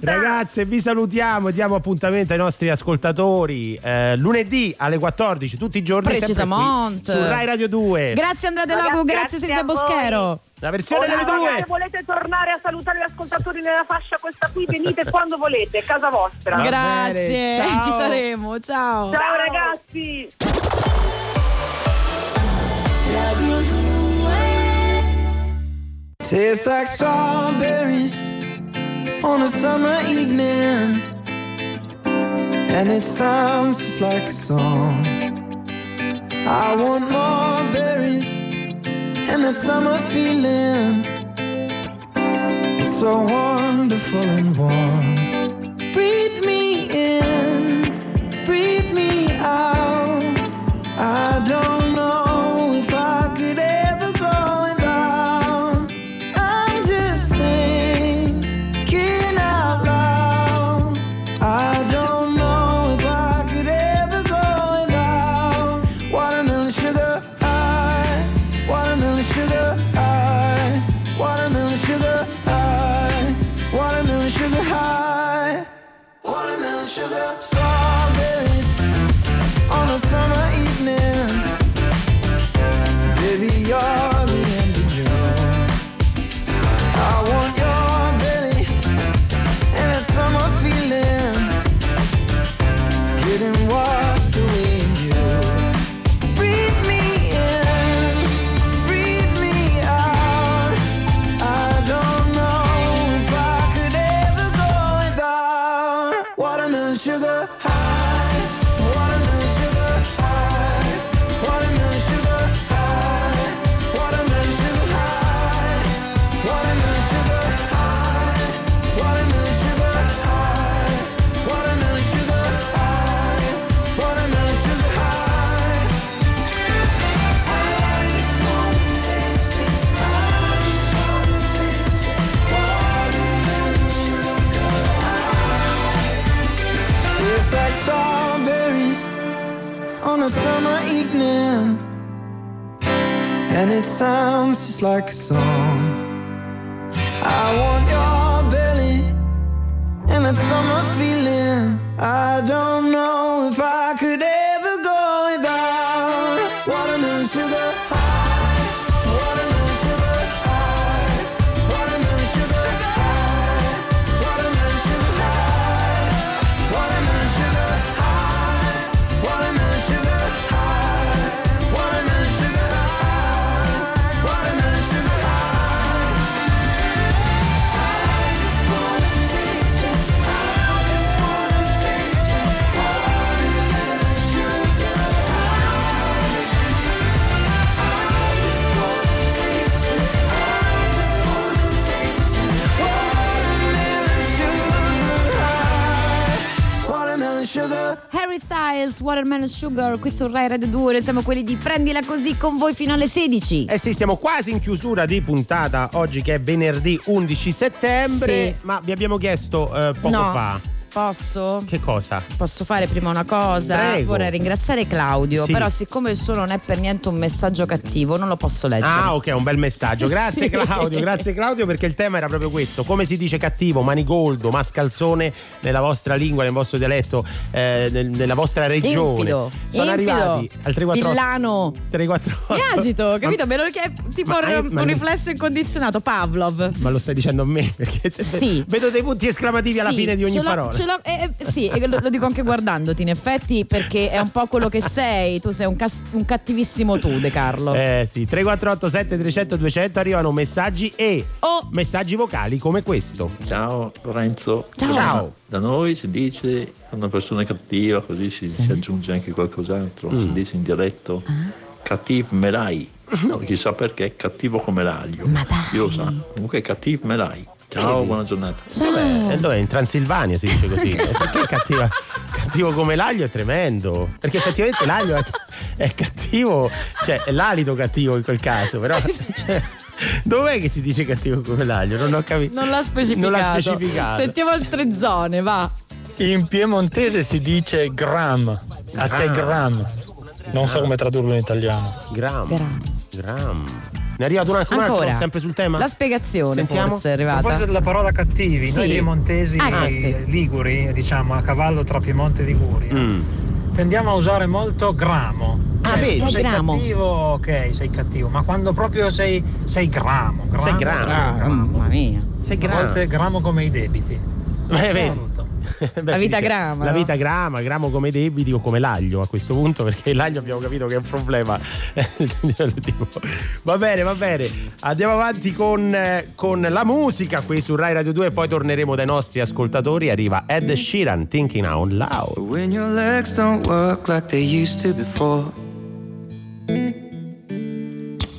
Ragazze, vi salutiamo, diamo appuntamento ai nostri ascoltatori eh, lunedì alle 14 tutti i giorni sempre qui Precisamente. su Rai Radio 2. Grazie Andrea De Lago, grazie, grazie Silvia. Boschero. La versione Ora, delle due. Se volete tornare a salutare gli ascoltatori nella fascia questa qui, venite quando volete, è casa vostra. Grazie, bene, ciao. ci saremo. Ciao. Ciao ragazzi! Tastes like strawberries on a summer evening, and it sounds just like a song. I want more berries and that summer feeling. It's so wonderful and warm. Breathe me in, breathe me out. Sugar, qui su Rai Radio 2, noi siamo quelli di Prendila Così con voi fino alle 16. Eh sì, siamo quasi in chiusura di puntata oggi che è venerdì 11 settembre, Sì. ma vi abbiamo chiesto eh, poco No. fa Posso? che cosa? Posso fare prima una cosa? Prego. Vorrei ringraziare Claudio, Sì. però siccome il suo non è per niente un messaggio cattivo, non lo posso leggere. Ah, ok, un bel messaggio. Grazie Sì. Claudio, grazie Claudio perché il tema era proprio questo. Come si dice cattivo, manigoldo, mascalzone nella vostra lingua, nel vostro dialetto, eh, nel- nella vostra regione. Infido, Sono infido, arrivati al 348 villano. 348. Mi agito, capito? Me lo che tipo Ma un ma- riflesso incondizionato, Pavlov. Ma lo stai dicendo a me? Perché Sì. vedo dei punti esclamativi alla Sì, fine di ogni parola. Ce l'ho- eh, eh, sì, lo, lo dico anche guardandoti, in effetti, perché è un po' quello che sei. Tu sei un, cas- un cattivissimo tu, De Carlo. Eh sì, 348 7300 200 arrivano messaggi e Oh. messaggi vocali come questo. Ciao Lorenzo. Ciao. Ciao. Da noi si dice una persona cattiva, così si, si aggiunge anche qualcos'altro. Mm. Si dice in dialetto cattiv melai. No, chissà perché, cattivo come l'aglio. Ma Io lo so. Comunque cattiv melai. Ciao, Vedi? buona giornata. Vabbè, e dov'è? in Transilvania si dice così. Eh, Perché è cattiva- cattivo come l'aglio è tremendo. Perché effettivamente l'aglio è, è cattivo, cioè è l'alito cattivo in quel caso, però. cioè, dov'è che si dice cattivo come l'aglio? Non ho capito. Non l'ha specificato. Non l'ha specificato. Sentiamo altre zone, va. In piemontese si dice gram, a te Gram. gram. Non so come tradurlo in italiano. Gram. Gram. Ne è arrivato un altro, un altro, Ancora. sempre sul tema? La spiegazione Sentiamo. forse è A arrivata. proposito della parola cattivi, Sì. noi piemontesi Ah, liguri, diciamo a cavallo tra Piemonte e Liguria, Mm. tendiamo a usare molto gramo. Ah, Cioè, se vedi? tu sei gramo. cattivo, ok, sei cattivo, ma quando proprio sei, sei gramo, gramo, Sei gramo. Mamma mia. Sei A gramo. volte gramo come i debiti. Eh, vedi. Beh, La vita dice, grama, La no? vita grama, gramo come debiti o come l'aglio a questo punto, perché l'aglio abbiamo capito che è un problema. Tipo, va bene, va bene. Andiamo avanti con, con la musica qui su Rai Radio 2 e poi torneremo dai nostri ascoltatori. Arriva Ed Sheeran, Thinking Out Loud. When your legs don't work like they used to before.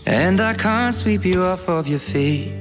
And I can't sweep you off of your feet.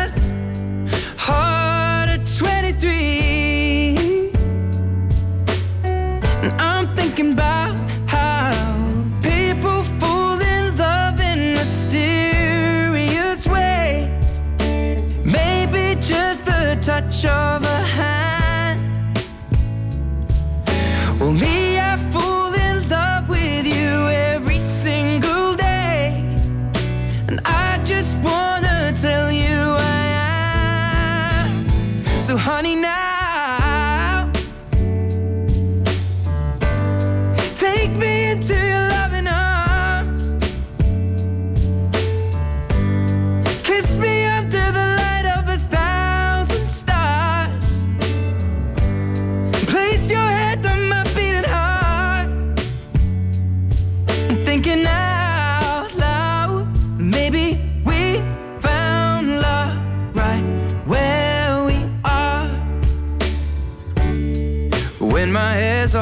show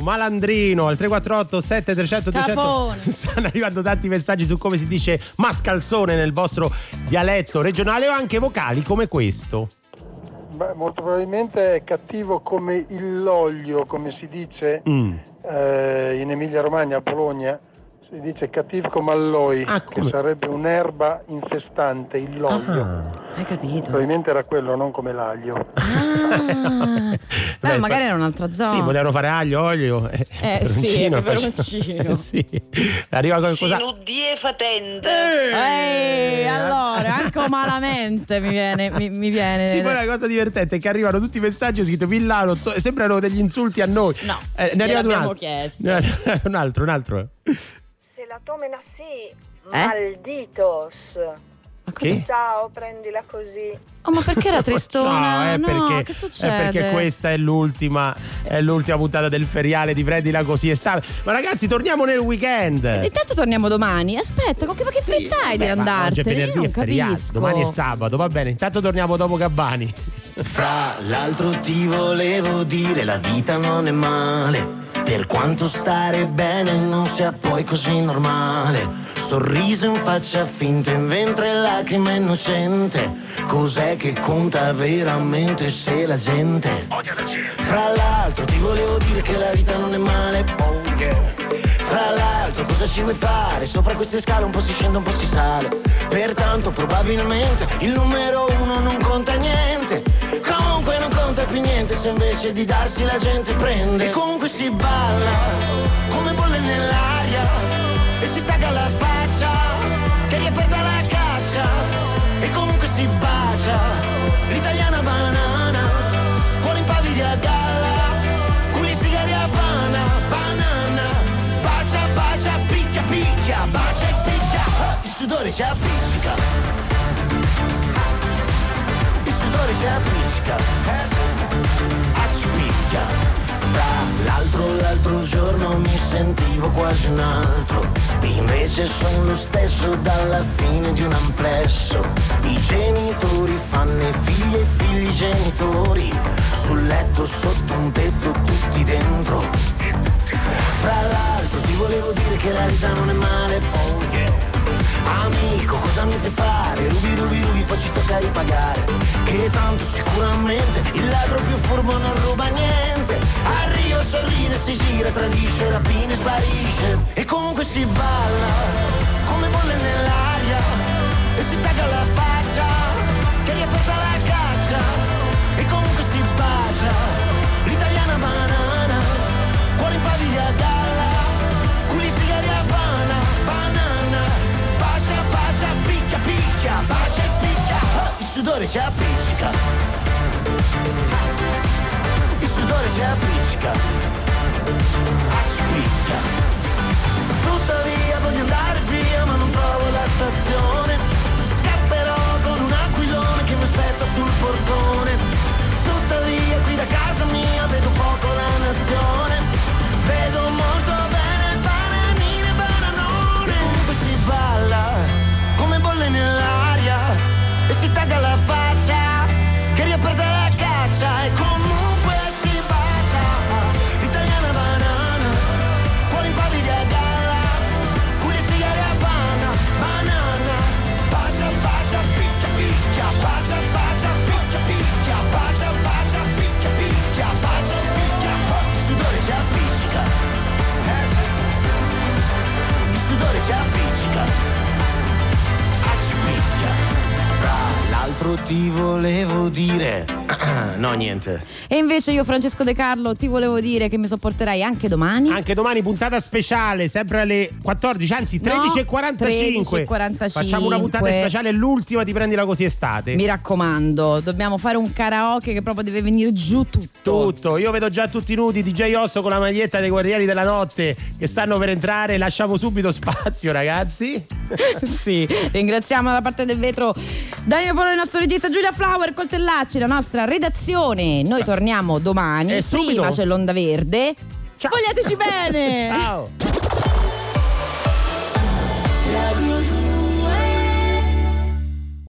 Malandrino al 348 7300 200 Cafone. stanno arrivando tanti messaggi su come si dice mascalzone nel vostro dialetto regionale o anche vocali come questo. Beh, molto probabilmente è cattivo come il l'olio, come si dice Mm. eh, in Emilia Romagna, a Bologna. Si dice cattivo come alloi, Ah, che sarebbe un'erba infestante, il loglio. Hai capito? Probabilmente era quello, non come l'aglio. Beh, Beh, magari fa- era un'altra zona. Sì, potevano fare aglio, olio. Eh, Eh, sì, peperoncino, sì. Arriva qualcosa. Sinudie fatende. Ehi, allora, anche malamente mi viene, mi, mi viene. Sì, poi la cosa divertente è che arrivano tutti i messaggi scritto Villano, so- sembrano degli insulti a noi. No, Eh, ne è arrivato un altro. chiesto. Ne è arrivato un altro, un altro. Se la tomena sì, Eh? malditos. Che? Ciao, prendila così. Oh, ma perché era tristona? Ciao, eh, no, perché, che è perché questa è l'ultima, è l'ultima puntata del feriale di Prendila così estate. Ma ragazzi, torniamo nel weekend. Intanto torniamo domani. Aspetta, con che, ma che fretta hai di Beh, ma oggi è andartene? Io venerdì non è feriale, capisco. domani è sabato, va bene. Intanto torniamo dopo Gabbani. Fra l'altro ti volevo dire la vita non è male Per quanto stare bene non sia poi così normale. Sorriso in faccia finta in ventre lacrime innocente. Cos'è che conta veramente se la gente? Fra l'altro ti volevo dire che la vita non è male oh yeah. Fra l'altro cosa ci vuoi fare? Sopra queste scale un po' si scende un po' si sale. Pertanto probabilmente il numero uno non conta niente conta più niente se invece di darsi la gente prende. E comunque si balla come bolle nell'aria. E si tagga la faccia che riaperta la caccia. E comunque si bacia l'italiana banana Cuore impavidi a galla Culi sigari a Havana Banana. Bacia, bacia, picchia, picchia Bacia e picchia. Il sudore ci appiccica Il sudore ci appiccica Fra l'altro l'altro giorno mi sentivo quasi un altro. Invece sono lo stesso dalla fine di un amplesso. I genitori fanno i figli e figli genitori. Sul letto sotto un tetto tutti dentro. Fra l'altro ti volevo dire che la vita non è male oh. Amico, cosa mi fai fare? Rubi, rubi, rubi, poi ci tocca ripagare. Che tanto sicuramente il ladro più furbo non ruba niente. Arrio sorride, si gira, tradisce, rapina e sparisce. E comunque si balla come bolle nell'aria. E si tagga la faccia che riaperta la caccia picchia, Bacia e picchia. Il sudore ci appiccica. Il sudore ci appiccica. Accipicchia Tuttavia voglio andare via ma non trovo la stazione. Scapperò con un aquilone che mi aspetta sul portone. Tuttavia qui da casa mia vedo poco la nazione. Vedo molto bene l'altro ti volevo dire No, niente E invece io, Francesco De Carlo, ti volevo dire che mi sopporterai anche domani. Anche domani puntata speciale, sempre alle 14, anzi 13.45. 13.45. Facciamo una puntata speciale, l'ultima di Prendila Così Estate. Mi raccomando, dobbiamo fare un karaoke che proprio deve venire giù tutto. Tutto, io vedo già tutti nudi, DJ Osso con la maglietta dei Guerrieri della Notte che stanno per entrare, lasciamo subito spazio ragazzi. sì, ringraziamo da parte del vetro Daniele Polo, il nostro regista Giulia Flower, Coltellacci, la nostra redazione. Noi torniamo domani. E subito. Prima c'è l'onda verde. Vogliateci bene! Ciao.